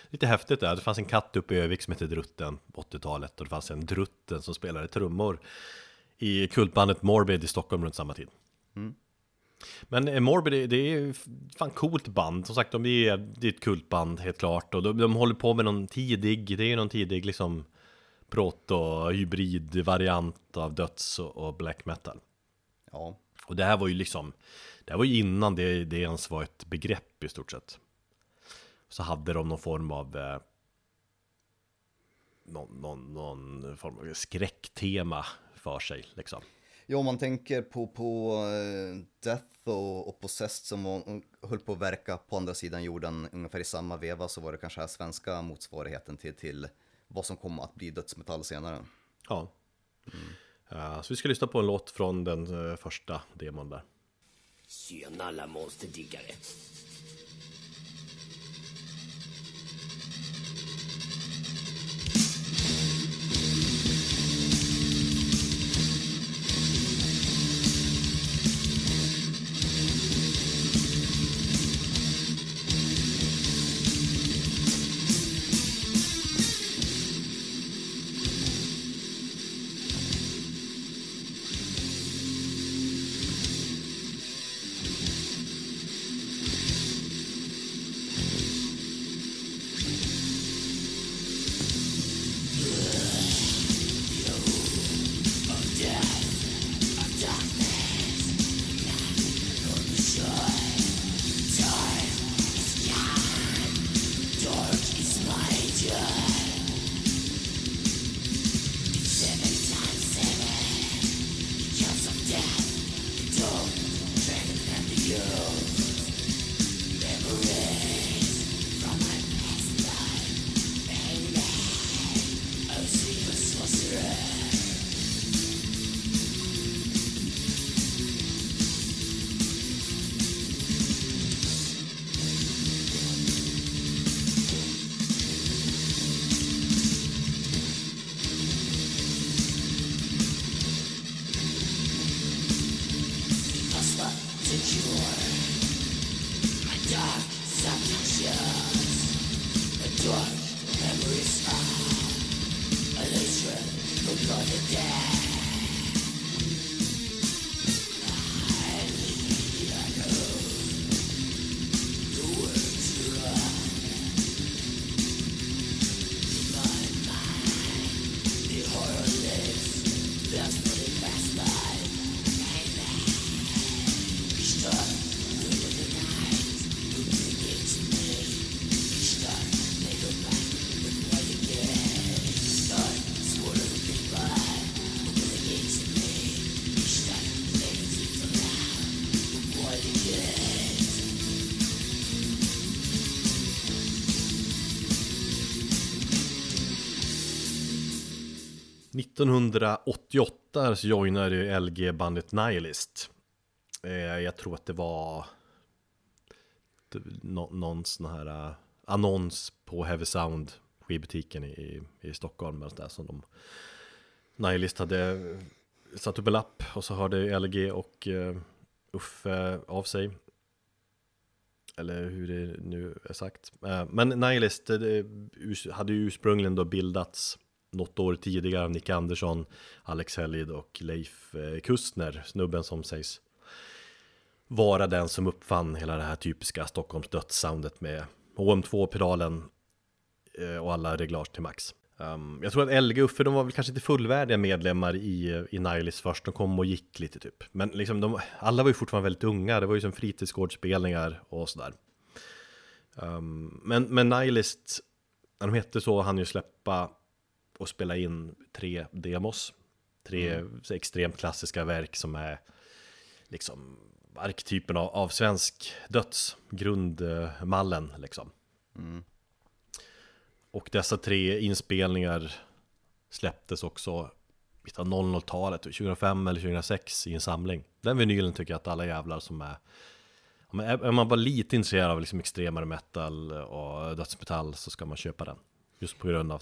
lite häftigt där. Det fanns en katt uppe i Övik som hette Drutten på 80-talet och det fanns en Drutten som spelade trummor i kultbandet Morbid i Stockholm runt samma tid. Men eh, Morbid, det är fan coolt band. Som sagt, de är, det är ett kultband helt klart. Och de, de håller på med någon tidig, det är någon tidig liksom proto-hybrid-variant av döds och, och black metal. Ja, Och det här var ju liksom, det här var ju innan det, det ens var ett begrepp i stort sett. Så hade de någon form av eh, någon, någon, någon form av skräcktema för sig liksom. Ja, om man tänker på, på eh, Death och, och Possessed som höll på att verka på andra sidan jorden ungefär i samma veva så var det kanske här svenska motsvarigheten till, till vad som kom att bli dödsmetall senare. Ja. Eh, så vi ska lyssna på en låt från den eh, första demon där. Tjena alla monsterdiggare. 1988 så joinade ju LG bandet Nihilist. Eh, jag tror att det var någon sån här eh, annons på Heavy Sound skivbutiken i, i Stockholm eller där som de Nihilist hade eh, satt upp en lapp och så hörde LG och uh, Uffe av sig. Eller hur det nu är sagt. Men Nihilist det hade ju ursprungligen då bildats något år tidigare av Nick Andersson, Alex Helid och Leif eh, Kustner, snubben som sägs vara den som uppfann hela det här typiska Stockholms dödssoundet med HM2-pedalen eh, och alla reglage till max. Ehm, jag tror att LG och Uffe, de var väl kanske inte fullvärdiga medlemmar i, eh, i Nihilist först, de kom och gick lite typ. Men liksom de, alla var ju fortfarande väldigt unga, det var ju som fritidsgårdsspelningar och sådär. Um, men, men Nihilist, när de hette så, hann ju släppa och spela in tre demos. Tre så extremt klassiska verk som är liksom arketypen av, av svensk döds, grundmallen liksom. Och dessa tre inspelningar släpptes också i 00-talet, 2005 eller 2006 i en samling. Den vinylen tycker jag att alla jävlar som är är man bara lite intresserad av liksom extremare metal och dödsmetall så ska man köpa den. Just på grund av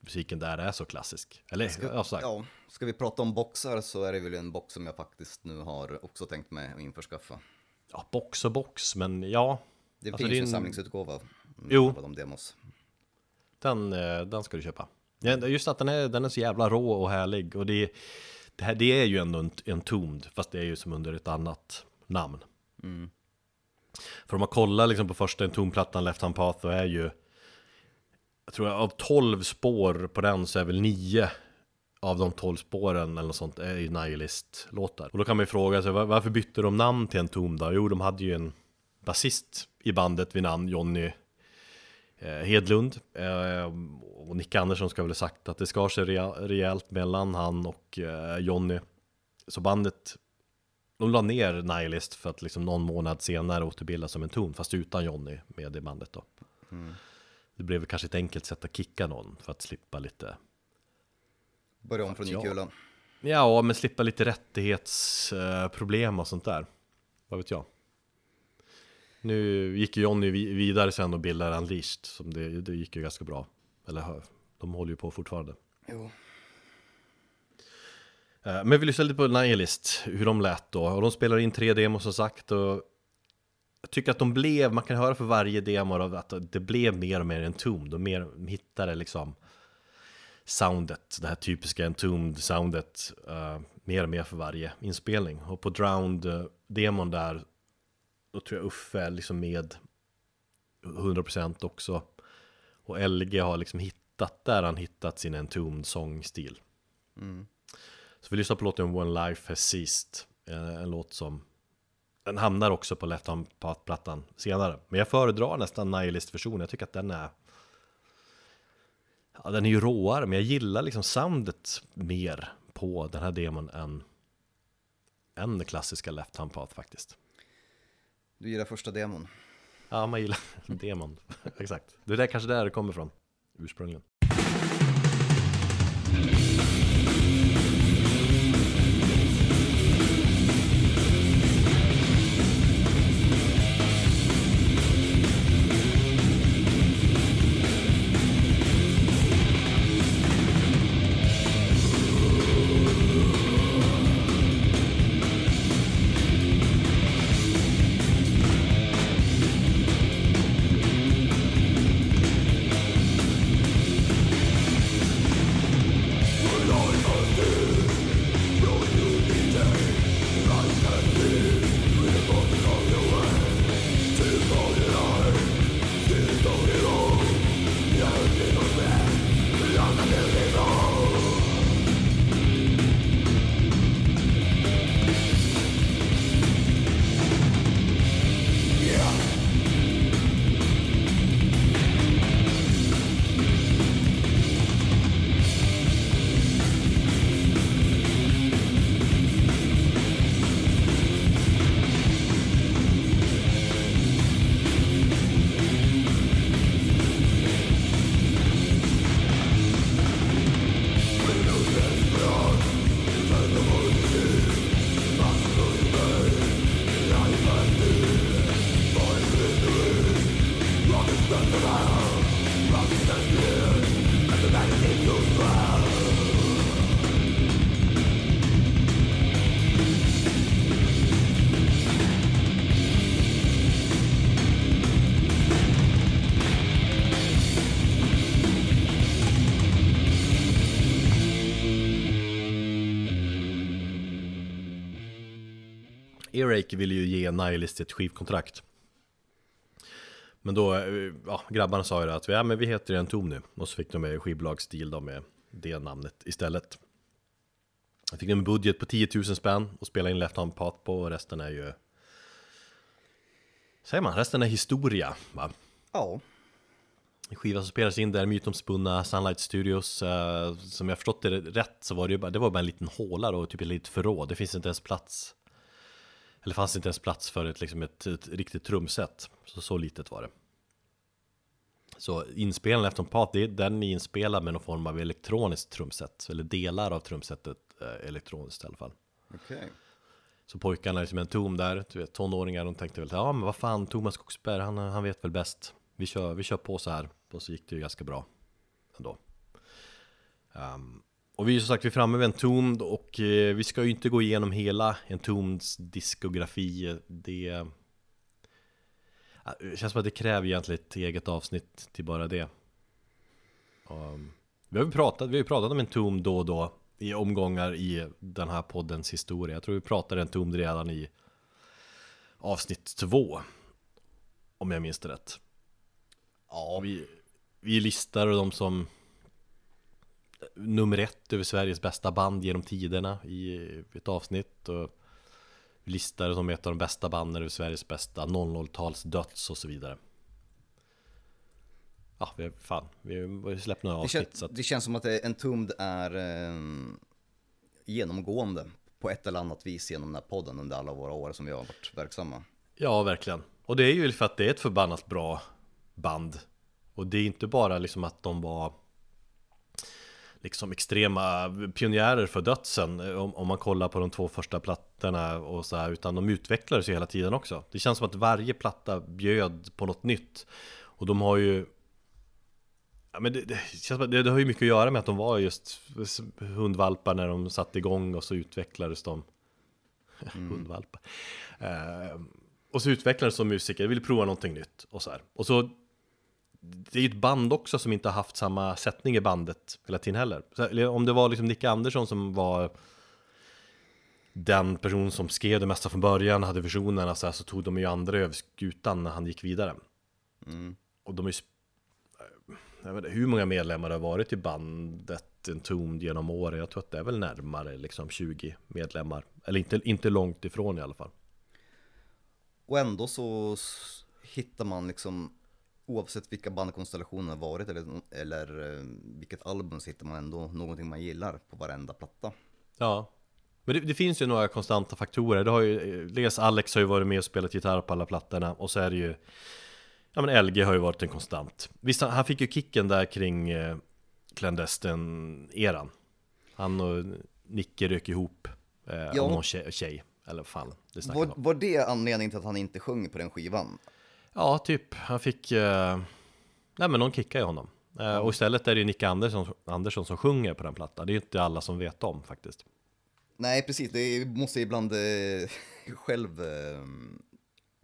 musiken där är så klassisk. Eller här. Ja, ska vi prata om boxar så är det väl en box som jag faktiskt nu har också tänkt mig att införskaffa. ja, box och box, men ja. Det Alltså, finns ju en samlingsutgåva Jo. de demos. Den, eh, den ska du köpa. Just att den är, den är så jävla rå och härlig. Och det, det, här, det är ju ändå en, en Tombed, fast det är ju som under ett annat namn. För om man kollar liksom på första Entombed-plattan, Left Hand Path, då är ju... Jag tror av 12 spår på den så är väl 9 av de 12 spåren eller något sånt är ju Nihilist-låtar. Och då kan man ju fråga sig, varför bytte de namn till en tom då? Jo, de hade ju en basist i bandet vid namn Jonny eh, Hedlund eh, och Nick Andersson ska väl ha sagt att det skar sig rejält mellan han och eh, Jonny. Så bandet, de la ner Nihilist för att liksom någon månad senare återbildas som en ton, fast utan Jonny med i bandet då. Mm. Det blev kanske ett enkelt sätt att kicka någon för att slippa lite Börja om från ny Ja. men slippa lite rättighetsproblem och sånt där. Vad vet jag. Nu gick ju Johnny vi- vidare sen och bildade Unleashed, som det, det gick ju ganska bra. Eller de håller ju på fortfarande. Jo. Eh, Men vi lyssnade lite på Nihilist, hur de lät då. Och de spelar in tre demos som sagt. Och jag tycker att de blev, man kan höra för varje demo av att det blev mer och mer Entombed. Och mer de hittade liksom soundet, det här typiska Entombed-soundet. eh, mer och mer för varje inspelning. Och på Drowned-demon där, då tror jag Uffe är liksom med 100% också. Och LG har liksom hittat, där han hittat sin Entombed sångstil. Så vi lyssnar på låten One Life Has Ceased. En, en låt som den hamnar också på Left Hand Path-plattan senare. Men jag föredrar nästan Nihilist-versionen. Jag tycker att den är... Ja, den är ju råare, men jag gillar liksom soundet mer på den här demon än, än den klassiska Left Hand Path faktiskt. Du gillar första demon. Ja, man gillar *laughs* demon. Exakt. Det är där, kanske där det kommer från, ursprungligen. Earache ville ju ge Nihilist ett skivkontrakt. Men då, eh, ja, grabbarna sa ju det att ja, men vi heter Entom nu. Och så fick de med skivbolagsstil då med det namnet istället. Jag fick en budget på 10 000 spänn och spela in Left Hand Path på och resten är ju... Säger man? Resten är historia, va? Ja, En skiva som spelades in där, mytomspunna Sunlight Studios eh, Som jag förstått det rätt så var det ju bara, det var bara en liten håla då, typ ett litet förråd Det finns inte ens plats Eller fanns inte ens plats för ett, liksom ett, ett riktigt trumset? Så så litet var det. Så inspelningen efter Path, det- den är inspelad med någon form av elektroniskt trumset. Eller delar av trumsetet eh, elektroniskt i alla fall. Okej. så pojkarna liksom en tom där, du vet tonåringar, de tänkte väl ja men vad fan Thomas Skogsberg, han, han vet väl bäst. Vi kör, vi kör på så här. Och så gick det ju ganska bra ändå. Ehm, och vi är som sagt, vi är framme vid en och eh, vi ska ju inte gå igenom hela en diskografi Det känns som att det kräver egentligen ett eget avsnitt till bara det Um, vi har ju pratat, vi har pratat om en tom då och då i omgångar i den här poddens historia. Jag tror vi pratade en tom redan i avsnitt två. Om jag minns det rätt. Ja, Vi, vi listar de som nummer ett över Sveriges bästa band genom tiderna i ett avsnitt. Och listade som ett av de bästa banden över Sveriges bästa 00-tals döds och så vidare. Ja, vi fan, vi har släppt några det, avsnitt. kän, så att, det känns som att det- Entombed är eh, genomgående på ett eller annat vis genom den här podden under alla våra år som vi har varit verksamma. Ja, verkligen. Och det är ju för att det är ett förbannat bra band. Och det är inte bara liksom att de var liksom extrema pionjärer för dödsen om, om man kollar på de två första plattorna och så här, utan de utvecklades ju hela tiden också. Det känns som att varje platta bjöd på något nytt. Och de har ju Ja, men det, det, känns det, det har ju mycket att göra med att de var just hundvalpar när de satte igång och så utvecklades de. *laughs* hundvalpar. Eh, och så utvecklades de som musiker, ville prova någonting nytt och så här. Och så det är ju ett band också som inte har haft samma sättning i bandet hela tiden heller. Så, om det var liksom Nick Andersson som var den person som skrev det mesta från början, hade visionerna så, här, så tog de ju andra över skutan när han gick vidare. Och de är ju sp- jag vet inte, hur många medlemmar det har varit i bandet Entombed genom åren? Jag tror att det är väl närmare liksom 20 medlemmar. Eller inte, inte långt ifrån i alla fall. Och ändå så hittar man liksom, oavsett vilka bandkonstellationer det varit eller, eller eh, vilket album så hittar man ändå någonting man gillar på varenda platta. Ja, men det, det finns ju några konstanta faktorer. Det har ju, dels Alex har ju varit med och spelat gitarr på alla plattorna och så är det ju Ja men LG har ju varit en konstant. Visst, han han fick ju kicken där kring eh, Clandestine-eran. Han och Nicke rök ihop eh, Ja. om någon tjej, tjej. Eller fan det Var, om. var det anledningen till att han inte sjöng på den skivan? Ja, typ. Han fick... Eh, nej men någon kickade ju honom. Eh, och istället är det ju Nicke Andersson, Andersson som sjunger på den plattan. Det är ju inte alla som vet om faktiskt. Nej, precis. Det måste jag ibland eh, *laughs* själv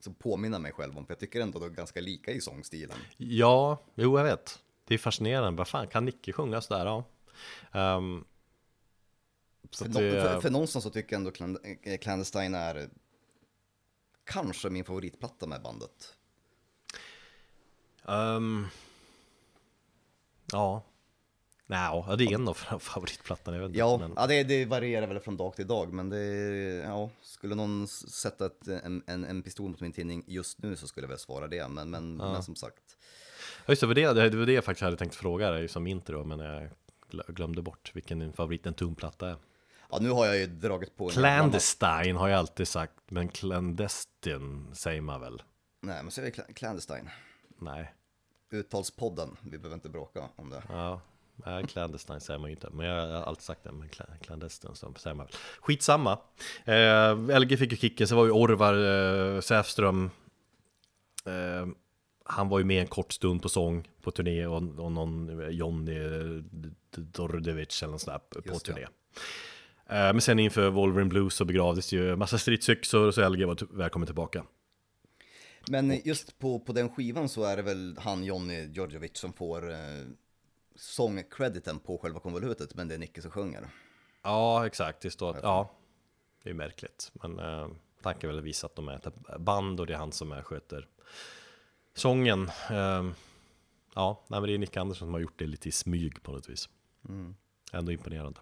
så påminna mig själv om, för jag tycker ändå det är ganska lika i sångstilen. Ja, jo jag vet. Det är fascinerande. Vad fan, kan Nicke sjunga sådär? Ja. Ehm, så För, att det, för, för någonstans så tycker jag ändå eh, Clandestine är kanske min favoritplatta med bandet. Ehm, ja. Nej, ja, det är en av *laughs* favoritplattorna. Jag vet inte, Ja, men, ja det, det varierar väl från dag till dag, men det, ja, skulle någon sätta ett, en, en, en pistol mot min tinning just nu så skulle jag väl svara det, men, men, men som sagt. Ja, just det, det det, var det jag faktiskt hade tänkt fråga dig som intro, men jag glö- glömde bort vilken din favorit en tumplatta är. Ja, nu har jag ju dragit på Clandestine har jag alltid sagt, men clandestine säger man väl? Nej, men det Cla- Clandestine. Nej, Uttalspodden, vi behöver inte bråka om det. ja, nej, clandestine säger man ju inte, men jag har alltid sagt det, men cla- clandestine så säger man väl. Skitsamma. Eh, LG fick ju kicken, så var ju Orvar eh, Säfström, eh, han var ju med en kort stund på sång på turné och, och någon eh, Jonny eh, Dordevic eller något sånt där på Just turné. Eh, Men sen inför Wolverine Blues så begravdes ju massa stridsyxor så LG var välkommen tillbaka. Men just på, på den skivan så är det väl han Johnny Djordjevic som får eh, sångcrediten på själva konvolutet, men det är Nicke som sjunger. Ja, exakt. Det står att, ja, det är märkligt. Men eh, Tanken är väl att visa att de är ett band och det är han som är, sköter sången. Ehm, ja, nej, men det är Nick Andersson som har gjort det lite i smyg på något vis. Ändå imponerande.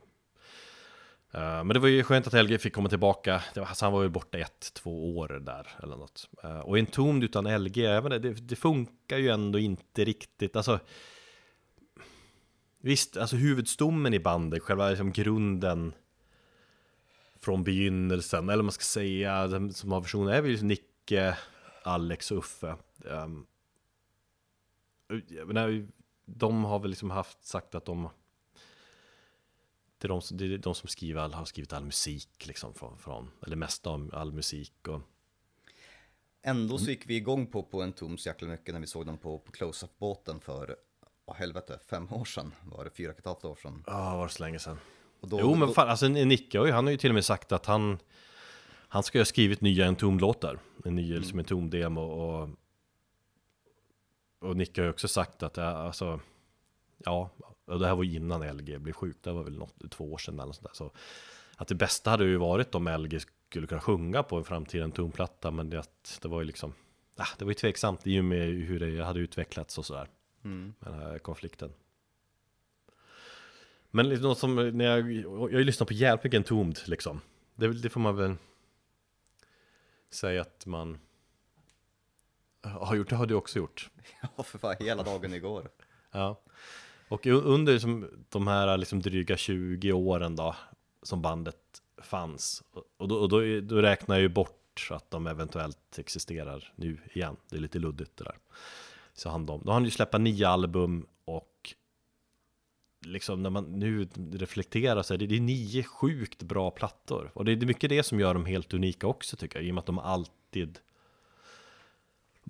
Eh, men det var ju skönt att Helge fick komma tillbaka. Det var, alltså han var ju borta ett, två år där eller något. Eh, och en tomd utan LG, även det, det, det funkar ju ändå inte riktigt. Alltså, visst, alltså huvudstommen i bandet, själva liksom grunden från begynnelsen, eller vad man ska säga, som har versionen är väl Nicke, Alex och Uffe. Um, jag menar, de har väl liksom haft sagt att de det är de, det är de som skriver all, har skrivit all musik liksom från, från eller mest av all musik och Ändå så gick vi igång på, på en tom så jäkla mycket när vi såg dem på, på close-up-båten för, åh helvete, fem år sedan var det, fyra och ett halvt år sedan. Ja, var det så länge sedan? Då, jo, men fan, alltså Nicke han har ju till och med sagt att han Han ska ju ha skrivit nya Entombed-låtar En ny liksom Entombed-demo och Och Nicke har ju också sagt att alltså Ja, och det här var ju innan LG blev sjuk Det var väl något, två år sedan eller sånt där så Att det bästa hade ju varit om LG skulle kunna sjunga på en framtida Entombed-platta Men det, det var ju liksom ah, Det var ju tveksamt i och med hur det hade utvecklats och sådär mm. med den här konflikten. Men liksom något som, när jag, jag har ju lyssnat på jävligt mycket Entombed liksom. Det, det får man väl säga att man har gjort, det har du också gjort. *laughs* Ja, för fan, hela dagen igår. Ja. Och under som, de här liksom dryga 20 åren då, som bandet fanns, och, då, och då, då räknar jag ju bort att de eventuellt existerar nu igen. Det är lite luddigt det där. Så han de, då har han ju släppt nio album och liksom när man nu reflekterar så är det, det är nio sjukt bra plattor. Och det är mycket det som gör dem helt unika också tycker jag, i och med att de alltid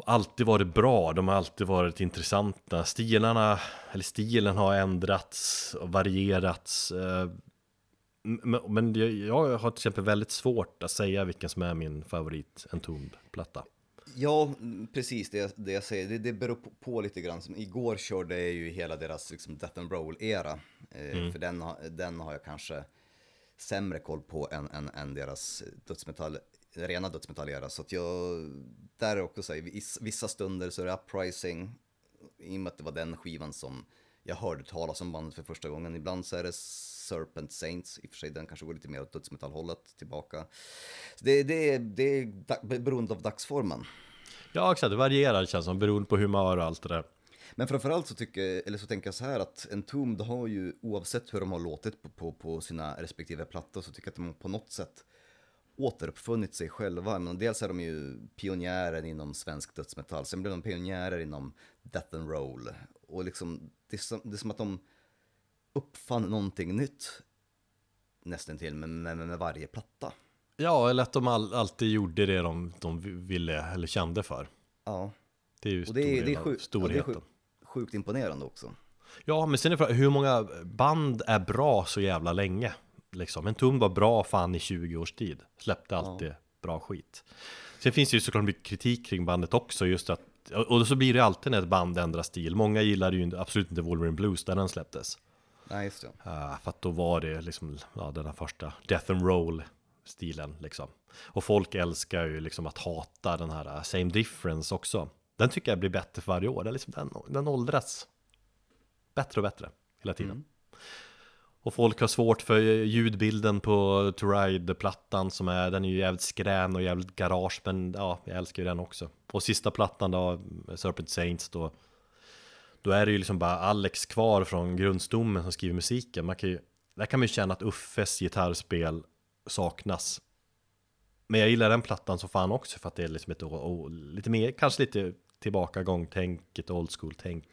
alltid varit bra, de har alltid varit intressanta. Stilarna, eller stilen har ändrats och varierats. eh, Men, jag, har till exempel väldigt svårt att säga vilken som är min favorit Entombed-platta. Ja, mm, precis det, det jag säger. Det, det beror på, lite grann. Som igår körde jag ju hela deras liksom, Death and Roll-era. Eh, För den, har- den har jag kanske sämre koll på än, än, än deras dödsmetall, rena dödsmetall-era. Så att jag, där är också så här, vissa stunder så är det Uprising. I och med att det var den skivan som jag hörde talas om bandet för första gången. Ibland så är det Serpent Saints, i och för sig den kanske går lite mer åt dödsmetallhållet tillbaka. Så det, det, det är da- beroende av dagsformen. Ja, exakt, det varierar känns som, beroende på humör och allt det där. Men framförallt så, tycker, eller så tänker jag så här att Entombed har ju, oavsett hur de har låtit på, på, på sina respektive plattor, så tycker jag att de på något sätt återuppfunnit sig själva. Men dels är de ju pionjärer inom svensk dödsmetall, sen blev de pionjärer inom death and roll. Och liksom, det är som, det är som att de uppfann någonting nytt nästan till med, med, med varje platta. Ja, eller att de all, alltid gjorde det de, de ville eller kände för. Ja, Det är ju och det är, det är, sjuk, ja, det är storheten. sjuk, sjukt imponerande också. Ja, men sen är frågan, hur många band är bra så jävla länge? Liksom, en tum var bra fan i 20 års tid. Släppte alltid bra skit. Sen finns det ju såklart mycket kritik kring bandet också, just att och så blir det alltid när ett band ändrar stil. Många gillar ju absolut inte Wolverine Blues där den släpptes. Nej, just det. Uh, för att då var det liksom, ja, den här första Death and Roll stilen liksom. Och folk älskar ju liksom att hata den här uh, Same Difference också. Den tycker jag blir bättre för varje år. Den, liksom, den, den åldras bättre och bättre hela tiden. Och folk har svårt för ljudbilden på To Ride-plattan som är, den är ju jävligt skrän och jävligt garage, men ja, jag älskar ju den också. Och sista plattan då, Serpent Saints då, då är det ju liksom bara Alex kvar från grundstommen som skriver musiken. Man kan ju, där kan man ju känna att Uffes gitarrspel saknas. Men jag gillar den plattan så fan också för att det är liksom ett, o- lite mer, kanske lite tillbakagång-tänk, ett old school-tänk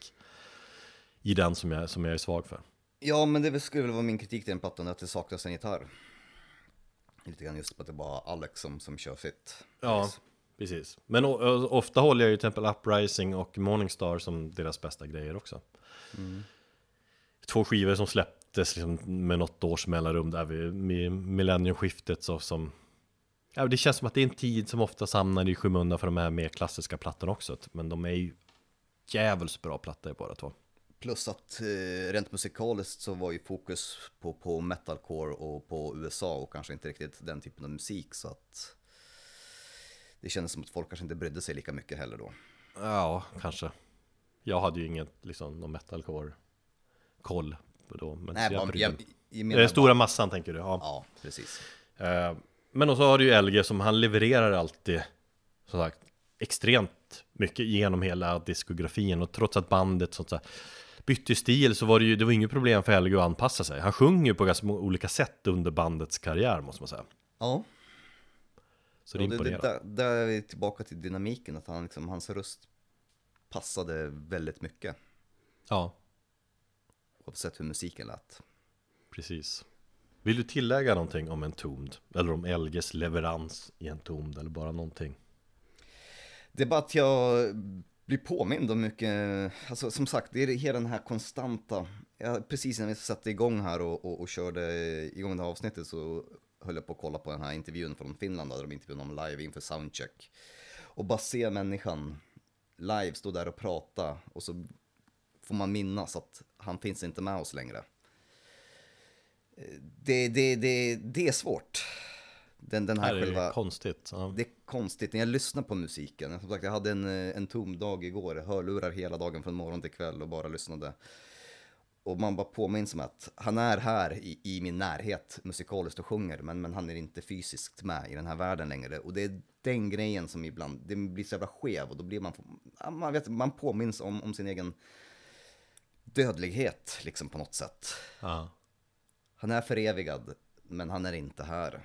i den som jag, som jag är svag för. Ja, men det skulle väl vara min kritik till den plattan, att det saknas en gitarr. Lite grann just på att det bara är Alex som, som kör sitt. Ja, precis. Men o- ofta håller jag ju Temple Uprising och Morningstar som deras bästa grejer också. Två skivor som släpptes liksom med något års mellanrum där vid med millenniumskiftet så som Ja, det känns som att det är en tid som ofta hamnar i skymundan för de här mer klassiska plattorna också. Men de är ju jävligt bra plattor båda två. Plus att eh, rent musikaliskt så var ju fokus på, på metalcore och på USA och kanske inte riktigt den typen av musik så att det kändes som att folk kanske inte brydde sig lika mycket heller då. Ja, kanske. Jag hade ju inget, liksom, någon metalcore koll på då. Men Nej, jag bara, jag, jag menar Stora massan tänker du? Ja. Ja, precis. Eh, Men också har du ju LG som han levererar alltid, som sagt, extremt mycket genom hela diskografin. Och trots att bandet sånt så här, bytte stil så var det ju, det var inget problem för LG att anpassa sig. Han sjunger ju på ganska olika sätt under bandets karriär måste man säga. Ja, Så det Ja, det, det, där, där är vi tillbaka till dynamiken, att han, liksom, hans röst passade väldigt mycket. Ja, Oavsett hur musiken lät. precis. Vill du tillägga någonting om Entombed? Eller om LGs leverans i Entombed? Eller bara någonting? Det är bara att jag blir påmind om mycket, alltså som sagt, det är hela den här konstanta, jag, precis när vi satte igång här och, och, och körde igång det här avsnittet så höll jag på att kolla på den här intervjun från Finland, där de intervjuade honom live inför soundcheck. Och bara se människan live stå där och prata och så får man minnas att han finns inte med oss längre. Eh, det, det, det, det är svårt. Den, den Det här här är själva... konstigt. Ja. Det är konstigt när jag lyssnar på musiken. Som sagt, jag hade en, en tom dag igår, hörlurar hela dagen från morgon till kväll och bara lyssnade. Och man bara påminns om att han är här i, i min närhet musikaliskt och sjunger, men, men han är inte fysiskt med i den här världen längre. Och det är den grejen som ibland, det blir så jävla skev och då blir man, man, vet, man påminns om, om sin egen dödlighet liksom på något sätt. Ja. Han är förevigad, men han är inte här.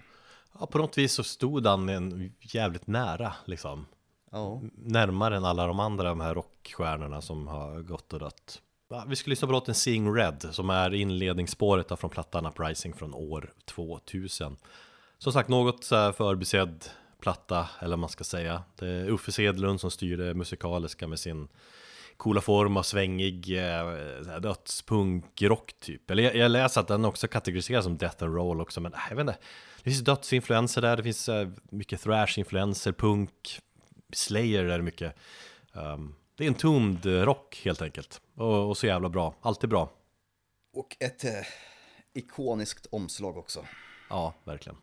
Ja, på något vis så stod han en jävligt nära liksom. Ja, Närmare än alla de andra de här rockstjärnorna som har gått och dött. Vi ska lyssna på låten Seeing Red som är inledningsspåret från plattan Uprising från år 2000. Som sagt något så förbisedd platta eller vad man ska säga. Det är Uffe Sedlund som styr det musikaliska med sin coola form av svängig eh, dödspunk-rock typ. Eller jag, jag läser att den också kategoriseras som death and roll också, men jag vet inte. Det finns dödsinfluenser där, det finns eh, mycket thrash-influenser, punk, Slayer är det mycket. Um, det är en tomd rock helt enkelt. Och, och så jävla bra, alltid bra. och ett eh, ikoniskt omslag också. Ja, verkligen.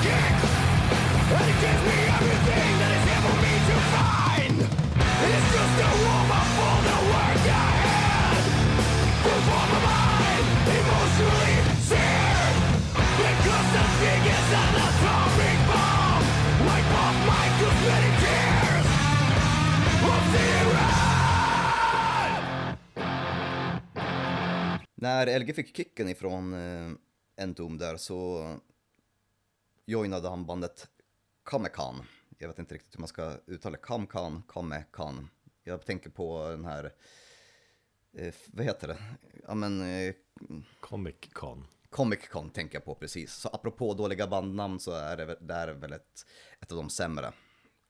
Doing. And it gives me everything that is here for me to find. It's just a warm up for the work ahead. Mind, emotionally seared. Because the thing is an atomic bomb. Wipe off my cosmetic tears. Of. När LG fick kicken ifrån eh, Entom där så joinade han bandet Kamekan. Jag vet inte riktigt hur man ska uttala Kamkan, Kamekan. Jag tänker på den här, eh, vad heter det? Ja men, eh, Comic Con. Comic Con tänker jag på precis. Så apropå dåliga bandnamn så är det, det är väl ett, ett av de sämre.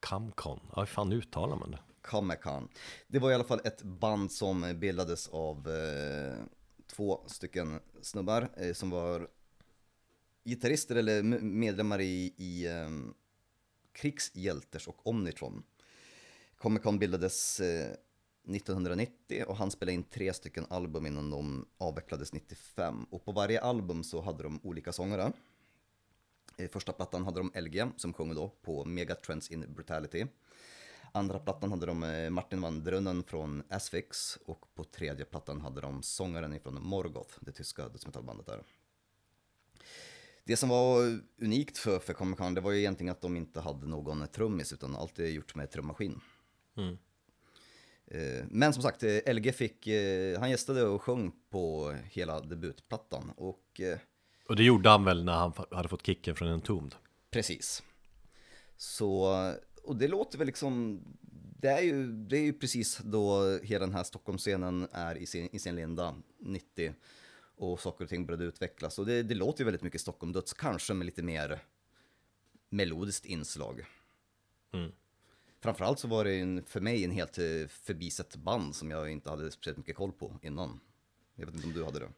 Camcon, ja hur fan uttalar man det? Comic-Con. Det var i alla fall ett band som bildades av eh, två stycken snubbar eh, som var gitarrister eller medlemmar i, i ehm, um, Krigshjälters och Omnitron. Comic-Con bildades eh, 1990 och han spelade in tre stycken album innan de avvecklades 95. Och på varje album så hade de olika sångare. I första plattan hade de LG som sjunger då på Megatrends in Brutality. Andra plattan hade de eh, Martin van Drunnen från Asphyx och på tredje plattan hade de sångaren ifrån Morgoth, det tyska dödsmetallbandet där. Det som var unikt för, för Comic Con, det var ju egentligen att de inte hade någon trummis, utan allt är gjort med trummaskin. Mm. Eh, Men som sagt, eh, LG fick, eh, han gästade och sjöng på hela debutplattan och Och det gjorde han väl när han hade fått kicken från Entombed? precis. Så, och det låter väl liksom, det är ju, det är ju precis då hela den här Stockholmsscenen är i sin, i sin linda, 90. Och saker och ting började utvecklas. Och det, det låter ju väldigt mycket Stockholm Döds, kanske med lite mer melodiskt inslag. Mm. Framförallt så var det en, för mig en helt eh, förbisett band som jag inte hade speciellt mycket koll på innan. Jag vet inte om du hade det.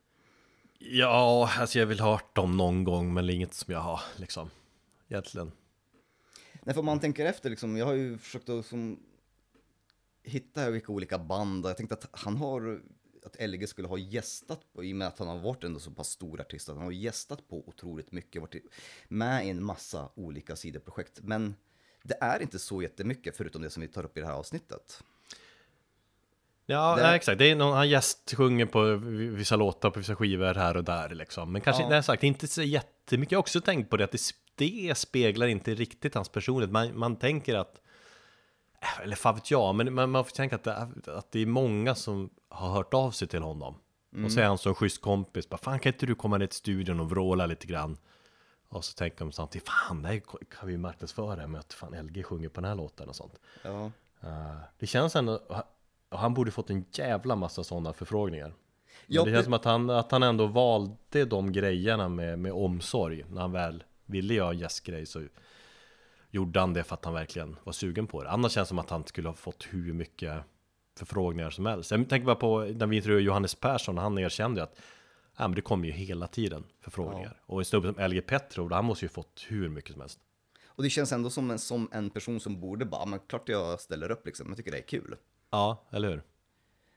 Ja, alltså jag vill ha hört dem någon gång, men inget som jag har liksom. Egentligen. Nej, för man tänker efter, liksom, jag har ju försökt att som, hitta vilka olika band, jag tänkte att han har, att LG skulle ha gästat, i och med att han har varit en så pass stor artist, att han har gästat på otroligt mycket, varit med i en massa olika sidoprojekt, men det är inte så jättemycket, förutom det som vi tar upp i det här avsnittet. Ja, Det- nej, exakt. Det är någon, han gästsjunger på vissa låtar på vissa skivor här och där liksom. Men kanske, Ja. nej, sagt, inte så jättemycket. Jag har också tänkt på det att det, det speglar inte riktigt hans personlighet. Man, man tänker att, eller fan vet jag, men man, man får tänka att det, är, att det är många som har hört av sig till honom. Och så är han så en schysst kompis, bara fan kan inte du komma ner till studion och vråla lite grann? Och så tänker de samtidigt, fan det här kan vi ju marknadsföra med att fan LG sjunger på den här låten och sånt. Ja. Eh, det känns ändå, och han borde fått en jävla massa sådana förfrågningar. Ja, det känns som att han, att han ändå valde de grejerna med, med omsorg. När han väl ville göra en gästgrej så gjorde han det för att han verkligen var sugen på det. Annars känns det som att han skulle ha fått hur mycket förfrågningar som helst. Jag tänker bara på när vi intervjuade Johannes Persson, han erkände ju att ja, men det kommer ju hela tiden förfrågningar. Och en snubbe som LG Petrov, han måste ju fått hur mycket som helst. Och det känns ändå som en, som en person som borde bara, men klart jag ställer upp liksom, jag tycker det är kul. Ja, eller hur?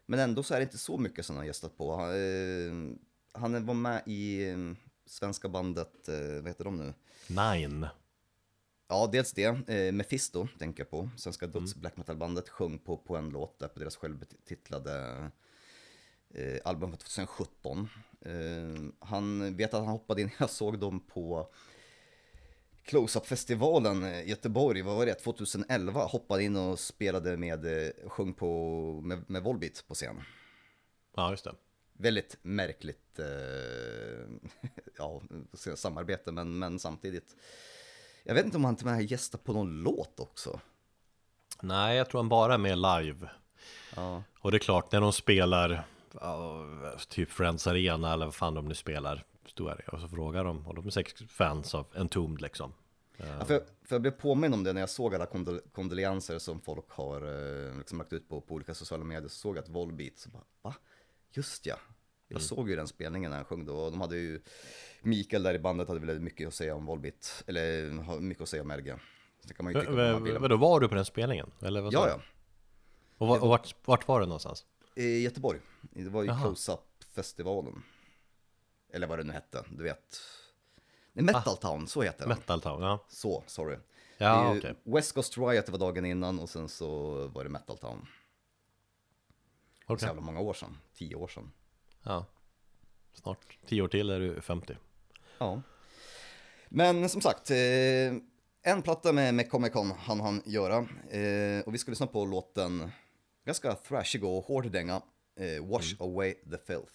Men ändå så är det inte så mycket som han har gästat på. Han, eh, han var med i eh, svenska bandet, eh, vad heter de nu? Nine. Ja, dels det. Eh, Mephisto tänker jag på. Svenska döds black metal-bandet sjöng på, på en låt där på deras självbetitlade eh, album från 2017. Eh, han vet att han hoppade in, *laughs* jag såg dem på Close-Up-festivalen i Göteborg, vad var det, 2011, hoppade in och spelade med, eh, sjöng på, med, med Volbeat på scen. Ja, just det. Väldigt märkligt eh, *laughs* ja, samarbete, men, men samtidigt. Jag vet inte om han till och med har gästat på någon låt också. Nej, jag tror han bara är med live. Ja, Och det är klart, när de spelar typ Friends Arena eller vad fan de nu spelar, stod jag och så frågar de, och de är säkert fans av Entombed liksom. Ja, för, jag, för jag blev påminn om det när jag såg alla kondol kondolenser som folk har eh, liksom lagt ut på, på olika sociala medier. Så såg jag att Volbeat, så bara, va? Just ja. Jag såg ju den spelningen när han sjöng då. Och de hade ju, Mikael där i bandet hade väldigt mycket att säga om Volbeat. Eller mycket att säga om LG. Så kan man ju tycka vad man vill. Vadå, var du på den spelningen? Eller vad Ja, du? ja. Och, var, och vart, vart var det någonstans? I Göteborg. Det var ju. Close-Up-festivalen. Eller vad det nu hette, du vet. Nej, Metal Town, så heter den. Metal Town, ja. Så, sorry. Ja, okej. West Coast Riot var dagen innan och sen så var det Metal Town. Så Okej. jävla många år sedan, tio år sedan. Ja. Snart tio år till är du 50. Ja. Men som sagt, eh, en platta med, med Comic Con hann han göra. Eh, och vi skulle lyssna på låten, ganska thrashig och hård dänga, eh, Wash Away the Filth.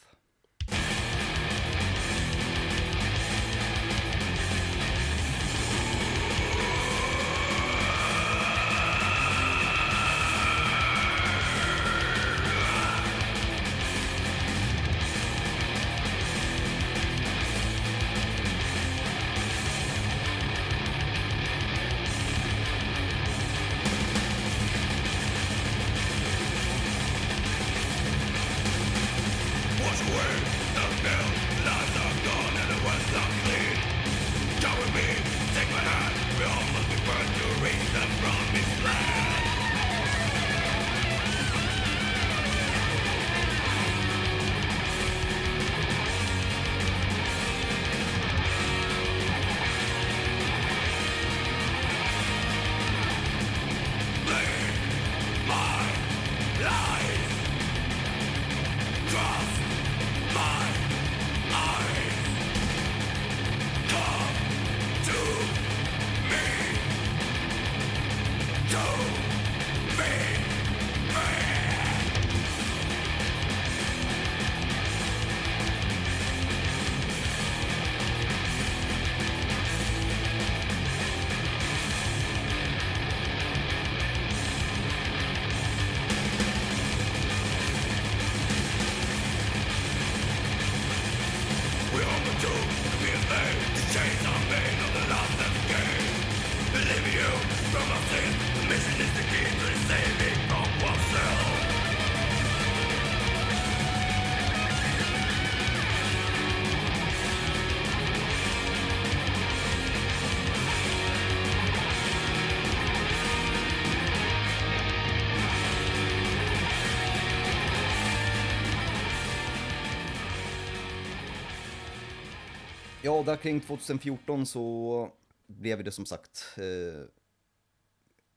Ja, där kring 2014 så blev det som sagt eh,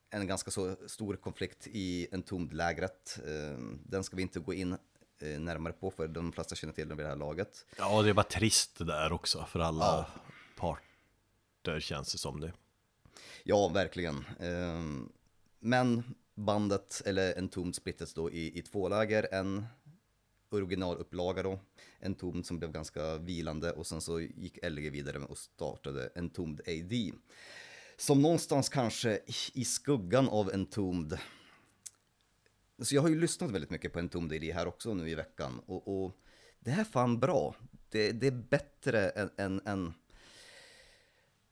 en ganska så stor konflikt i Entombed-lägret. Eh, den ska vi inte gå in eh, närmare på för de flesta känner till den vid det här laget. Ja, det bara trist det där också för alla parter känns det som det. Ja, verkligen. Ehm, Men bandet, eller Entombed splittades då i, i två läger. En originalupplaga då, Entombed som blev ganska vilande och sen så gick LG vidare och startade Entombed AD. Som någonstans kanske i- skuggan av Entombed. Så alltså jag har ju lyssnat väldigt mycket på Entombed AD här också nu i veckan och, och det här är fan bra. Det, det är bättre än, än, än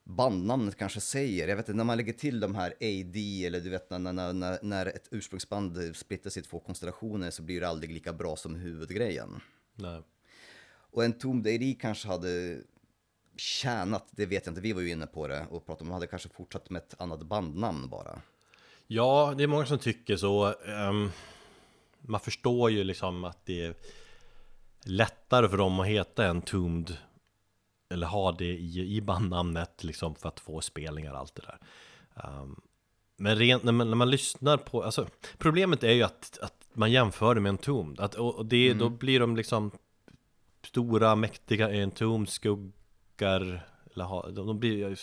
bandnamnet kanske säger. Jag vet inte, när man lägger till de här AD eller du vet när, när, när, när ett ursprungsband splittas i två konstellationer så blir det aldrig lika bra som huvudgrejen. Nej. Och en Tombed AD kanske hade tjänat, det vet jag inte, vi var ju inne på det och pratade om, de hade kanske fortsatt med ett annat bandnamn bara. Ja, det är många som tycker så. Ehm, man förstår ju liksom att det är lättare för dem att heta en Tombed eller ha det i, i bandnamnet liksom för att få spelningar och allt det där. Ehm, men rent, när, man, när man lyssnar på, alltså problemet är ju att, att man jämför det med en Tombed. Att, och, och det, då blir de liksom stora, mäktiga Entombed, skuggar, eller ha, de, de blir,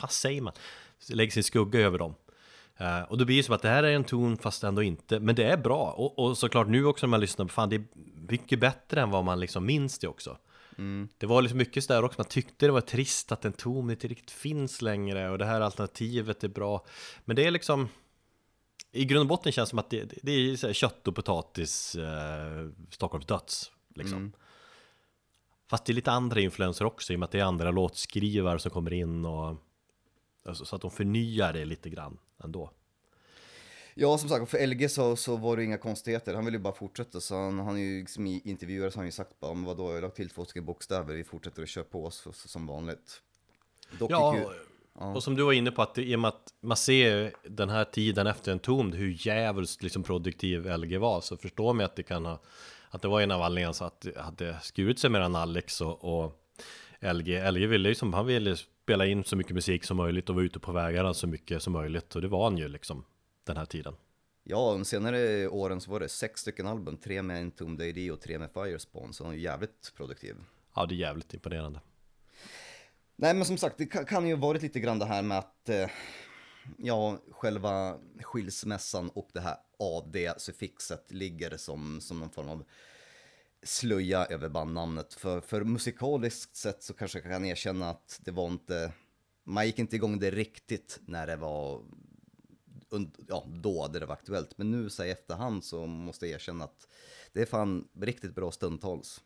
vad säger man? Lägger sin skugga över dem. Eh, och då blir det som att det här är en ton fast ändå inte, men det är bra. Och, och såklart nu också när man lyssnar, fan det är mycket bättre än vad man liksom minns det också. Det var liksom mycket sådär också, man tyckte det var trist att en ton inte riktigt finns längre och det här alternativet är bra. Men det är liksom, i grund och botten känns det som att det, det- är kött och potatis, eh, Stockholms döds liksom. Fast det är lite andra influenser också i och med att det är andra låtskrivare som kommer in och alltså, så att de förnyar det lite grann ändå. Ja, som sagt, för LG så, så var det inga konstigheter. Han ville ju bara fortsätta. Så han, han ju liksom i intervjuer så har han ju sagt bara, men vadå, jag har lagt till två stycken bokstäver, vi fortsätter att köra på oss som vanligt. Dock Ja, ju, och som du var inne på, att det, i och med att man ser den här tiden efter en tom hur jävligt liksom produktiv LG var, så förstår man att det kan ha, att det var en av anledningarna så att det hade skurit sig mellan Alex och, och LG. LG ville ju som, han ville spela in så mycket musik som möjligt och vara ute på vägarna så mycket som möjligt, och det var han ju liksom den här tiden. ja, de senare åren så var det sex stycken album, tre med Entombed AD och tre med Firespawn, så han är jävligt produktiv. Ja, det är jävligt imponerande. Nej men som sagt, det kan, ju varit lite grann det här med att eh, ja, själva skilsmässan och det här AD-suffixet ligger som, som någon form av slöja över bandnamnet. För, för musikaliskt sett så kanske jag kan erkänna att det var inte, man gick inte igång det riktigt när det var, ja då det var aktuellt. Men nu så i efterhand så måste jag erkänna att det är fan riktigt bra stundtals.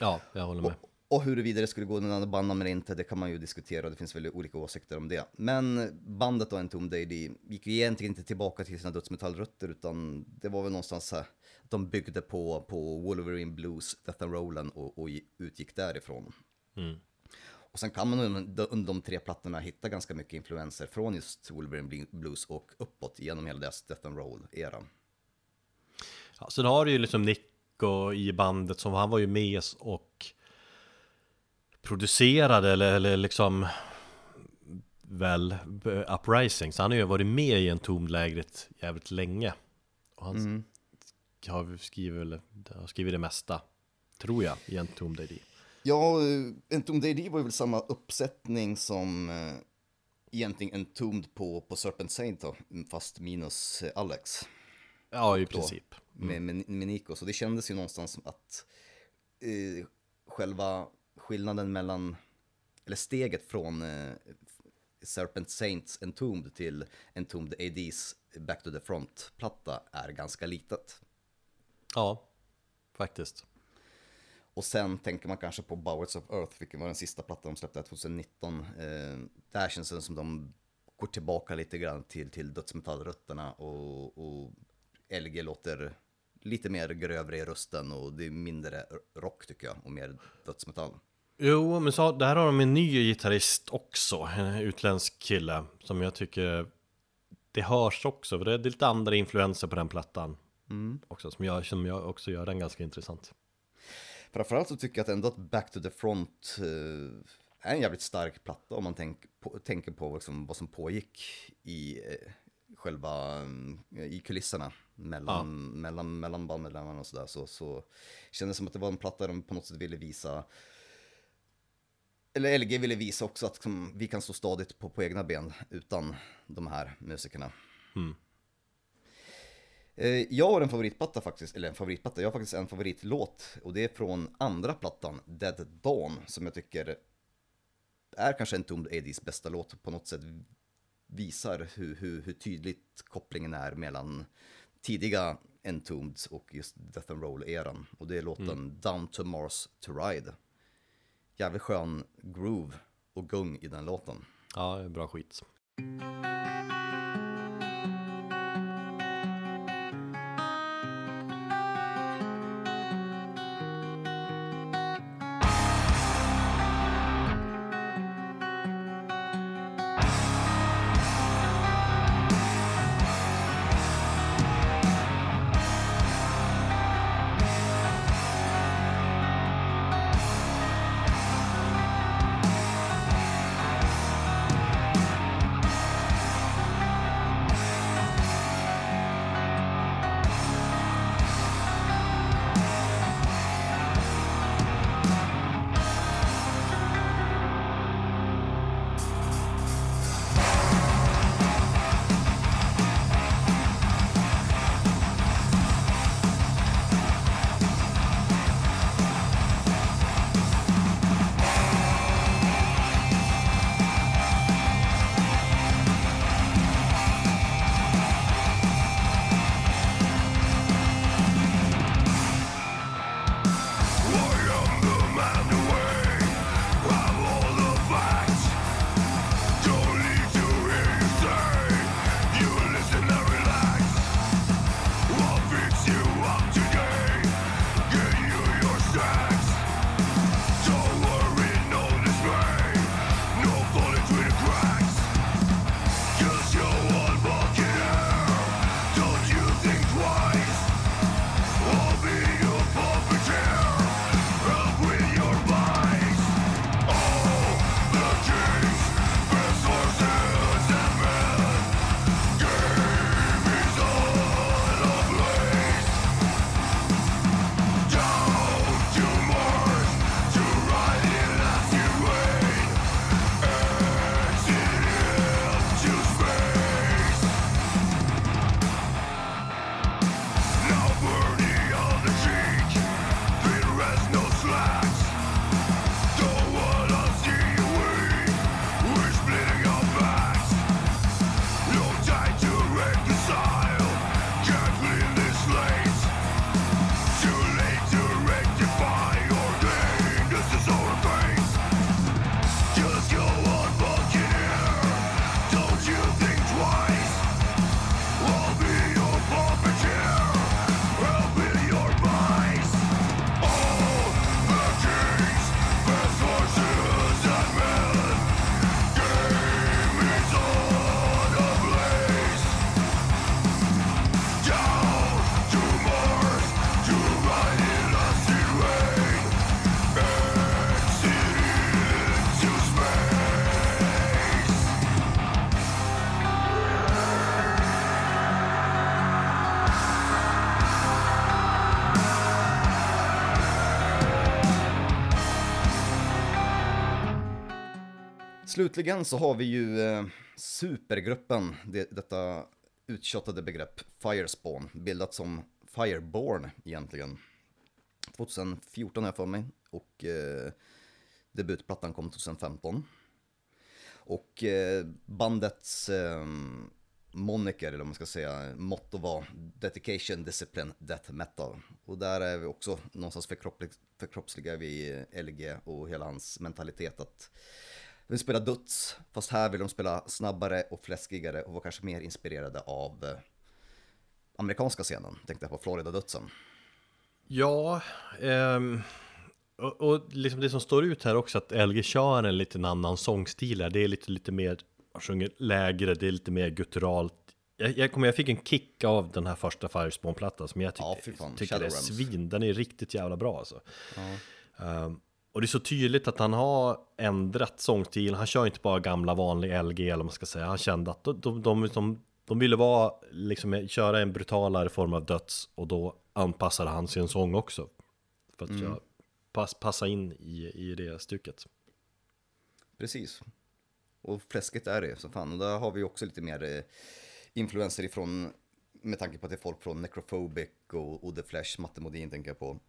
Ja, jag håller med. Och huruvida det skulle gå någon annan bandnamn eller inte, det kan man ju diskutera och det finns väl olika åsikter om det. Men bandet då, Entombed AD, gick ju egentligen inte tillbaka till sina dödsmetallrötter utan det var väl någonstans här, att de byggde på, på Wolverine Blues, Death and Rollen och, och utgick därifrån. Och sen kan man under under de tre plattorna hitta ganska mycket influenser från just Wolverine Blues och uppåt genom hela deras Death and Roll-era. Ja, sen har du ju liksom Nico i bandet som han var ju med och producerade eller, eller liksom väl Uprising så han har ju varit med i en tomlägret jävligt länge och han har skrivit, har skrivit det mesta tror jag i en tom ID. Ja, eh, Entombed AD var ju väl samma uppsättning som eh, egentligen Entombed på, på Serpent Saint då, fast minus eh, Alex Ja i princip. med, med, med Nico. Så det kändes ju någonstans som att eh, själva skillnaden mellan, eller steget från eh, Serpent Saints Entombed till Entombed ADs Back to the Front-platta är ganska litet. Ja, faktiskt. Och sen tänker man kanske på Bowers of Earth, vilken var den sista plattan de släppte 2019. Eh, där känns det som de går tillbaka lite grann till, till dödsmetallrötterna och, och LG låter lite mer grövre i rösten och det är mindre rock tycker jag och mer dödsmetall. Jo, men så, där har de en ny gitarrist också, en utländsk kille som jag tycker det hörs också, för det är lite andra influenser på den plattan också, som jag, som jag också gör den ganska intressant. Framförallt så tycker jag att ändå att Back to the Front eh, är en jävligt stark platta om man tänk på, tänker på liksom vad som pågick i eh, själva, eh, i kulisserna mellan, mellan, mellan bandmedlemmarna och sådär. Så, så kändes det som att det var en platta de på något sätt ville visa eller LG ville visa också att som, vi kan stå stadigt på, på egna ben utan de här musikerna. Eh, Jag har en favoritplatta faktiskt, eller en favoritplatta, jag har faktiskt en favoritlåt och det är från andra plattan, Dead Dawn, som jag tycker är kanske en Tombed ADs bästa låt, på något sätt visar hur, hur, hur tydligt kopplingen är mellan tidiga Entombed och just Death and Roll-eran. Och det är låten Down to Mars to Ride. Jävligt skön groove och gung i den låten. Ja, det är bra skit. Slutligen så har vi ju eh, supergruppen, det, detta uttjottade begrepp Firespawn, bildat som Fireborn egentligen. 2014 har jag för mig och eh, debutplattan kom 2015. Och eh, bandets eh, moniker, eller om man ska säga, motto var Dedication, Discipline, Death Metal. Och där är vi också någonstans förkroppslig- förkroppsligar vi LG och hela hans mentalitet att vill spela döds, fast här vill de spela snabbare och fläskigare och var kanske mer inspirerade av eh, amerikanska scenen, tänkte jag på Florida-dödsen. Ja, ehm, och, och liksom det som står ut här också att LG kör en lite annan sångstil här. Det är lite, lite mer, sjunger lägre, det är lite mer gutturalt. Jag, jag, jag fick en kick av den här första Firespawn-plattan som jag tyckte, Ja, tycker är svin. Den är riktigt jävla bra alltså. Ehm, och det är så tydligt att han har ändrat sångstil. Han kör inte bara gamla vanlig LG eller vad man ska säga. Han kände att de, de, de, de, de ville vara, liksom, köra en brutalare form av döds och då anpassade han sin sång också. För att köra, pass, passa in i, i det stycket. Precis. Och fläskigt är det som fan. Och där har vi också lite mer eh, influenser ifrån, med tanke på att det är folk från Necrophobic och, och The Flash, Matte Modin tänker jag på.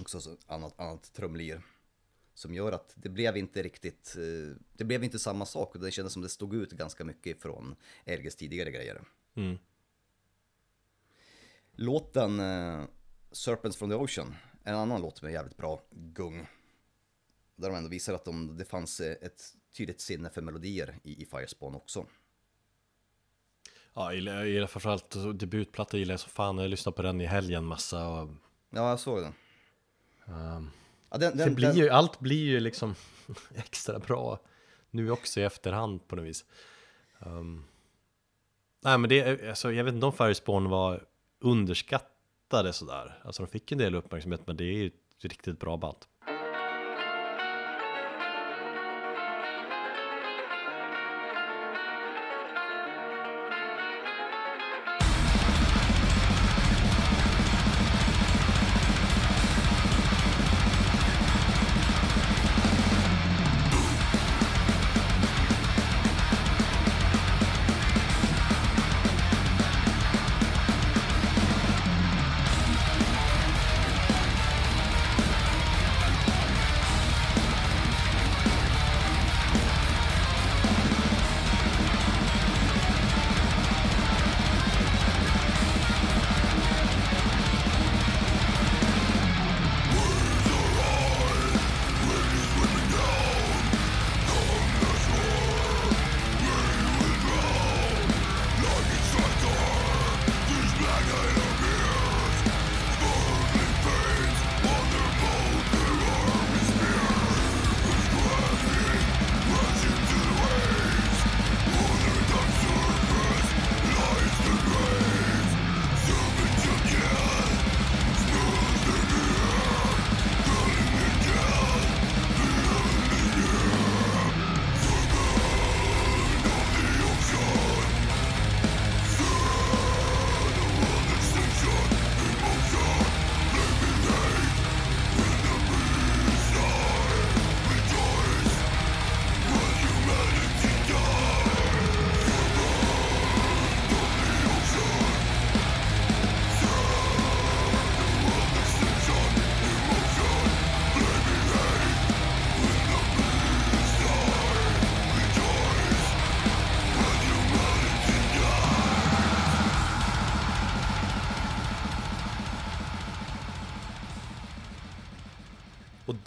Också så annat, annat trumlir. Som gör att det blev inte riktigt, eh, det blev inte samma sak och det kändes som det stod ut ganska mycket från LGs tidigare grejer. Mm. Låten eh, Serpents from the Ocean en annan låt med jävligt bra gung. Där de ändå visar att de, det fanns eh, ett tydligt sinne för melodier i, i Firespawn också. Ja, jag gillar, framförallt debutplatta gillar jag så fan. Jag lyssnade på den i helgen massa. Och, Ja, jag såg den. ehm, Ja, den, det den, blir den, ju, allt blir ju liksom *laughs* extra bra nu också i efterhand på något vis. Ehm, nej men det, alltså, jag vet inte om Firespawn var underskattade sådär. Alltså de fick en del uppmärksamhet men det är ju ett riktigt bra band.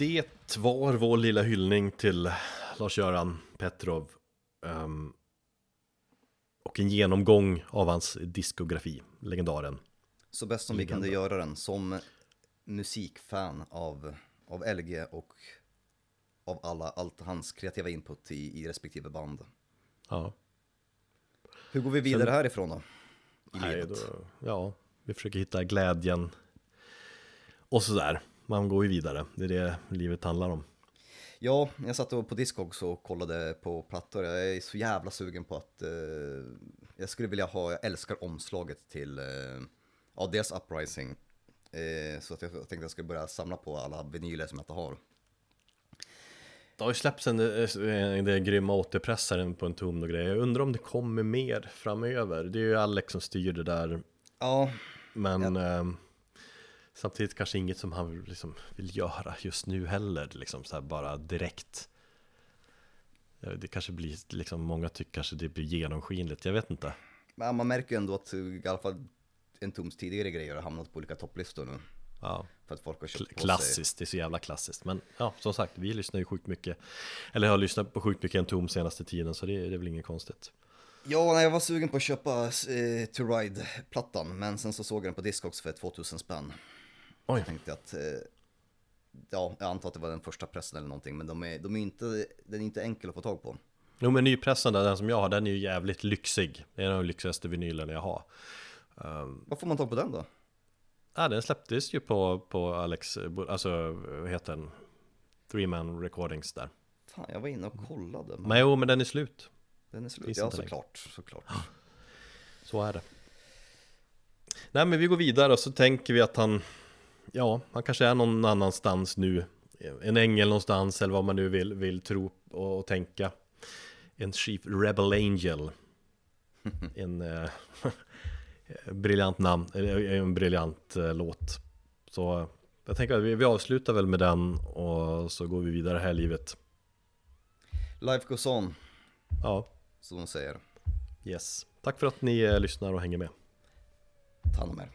Det var vår lilla hyllning till Lars-Göran Petrov. ehm, och en genomgång av hans diskografi, legendaren. så bäst som vi kunde göra den som musikfan av, av LG och av alla, allt hans kreativa input i, i respektive band. Ja, Hur går vi vidare härifrån då? I Nej, då, ja, vi försöker hitta glädjen. Och sådär, man går ju vidare. Det är det livet handlar om. Ja, jag satt på Discogs och kollade på plattor. Jag är så jävla sugen på att... Eh, jag skulle vilja ha, jag älskar omslaget till... Eh, ja, dels Uprising. Eh, så att jag tänkte att jag skulle börja samla på alla vinyler som jag inte har. Det har ju släppts en, en, den grymma återpressaren på en tum och grejer. Jag undrar om det kommer mer framöver. Det är ju Alex som styr det där. Ja, Men ehm, samtidigt kanske inget som han liksom vill göra just nu heller. Liksom så här bara direkt. Det kanske blir liksom, många tycker kanske det blir genomskinligt. Jag vet inte. Men man märker ju ändå att i alla fall en tums tidigare grejer har hamnat på olika topplistor nu. Ja, För att folk har köpt klassiskt, det är så jävla klassiskt. Men ja, som sagt, vi lyssnar ju sjukt mycket. Eller har lyssnat på sjukt mycket en tom senaste tiden, så det, det är väl inget konstigt. Ja, nej, jag var sugen på att köpa eh, To Ride-plattan, men sen så såg jag den på Discogs för 2000 spänn. Oj. Jag tänkte att, eh, ja, jag antar att det var den första pressen eller någonting, men de är, de är inte, den är inte enkel att få tag på. Jo men nypressen där, den som jag har, den är ju jävligt lyxig. Det är en av de lyxigaste vinylerna jag har. Vad får man tag på den då? Ja, den släpptes ju på, på Alex, alltså vad heter den? Three Man Recordings där. Fan, jag var inne och kollade. Men Men jo, men den är slut. den är slut. finns Ja, såklart, såklart. Så är det. Nej men vi går vidare och så tänker vi att han Ja, han kanske är någon annanstans nu. En ängel någonstans eller vad man nu vill, vill tro och, och tänka. En Chief Rebel Angel. *laughs* En eh, *laughs* briljant namn, eller en briljant eh, låt. Så eh, jag tänker att vi, vi avslutar väl med den och så går vi vidare här i livet. Life goes on, Ja, som de säger. yes. Tack för att ni eh, lyssnar och hänger med. Ta hand om er.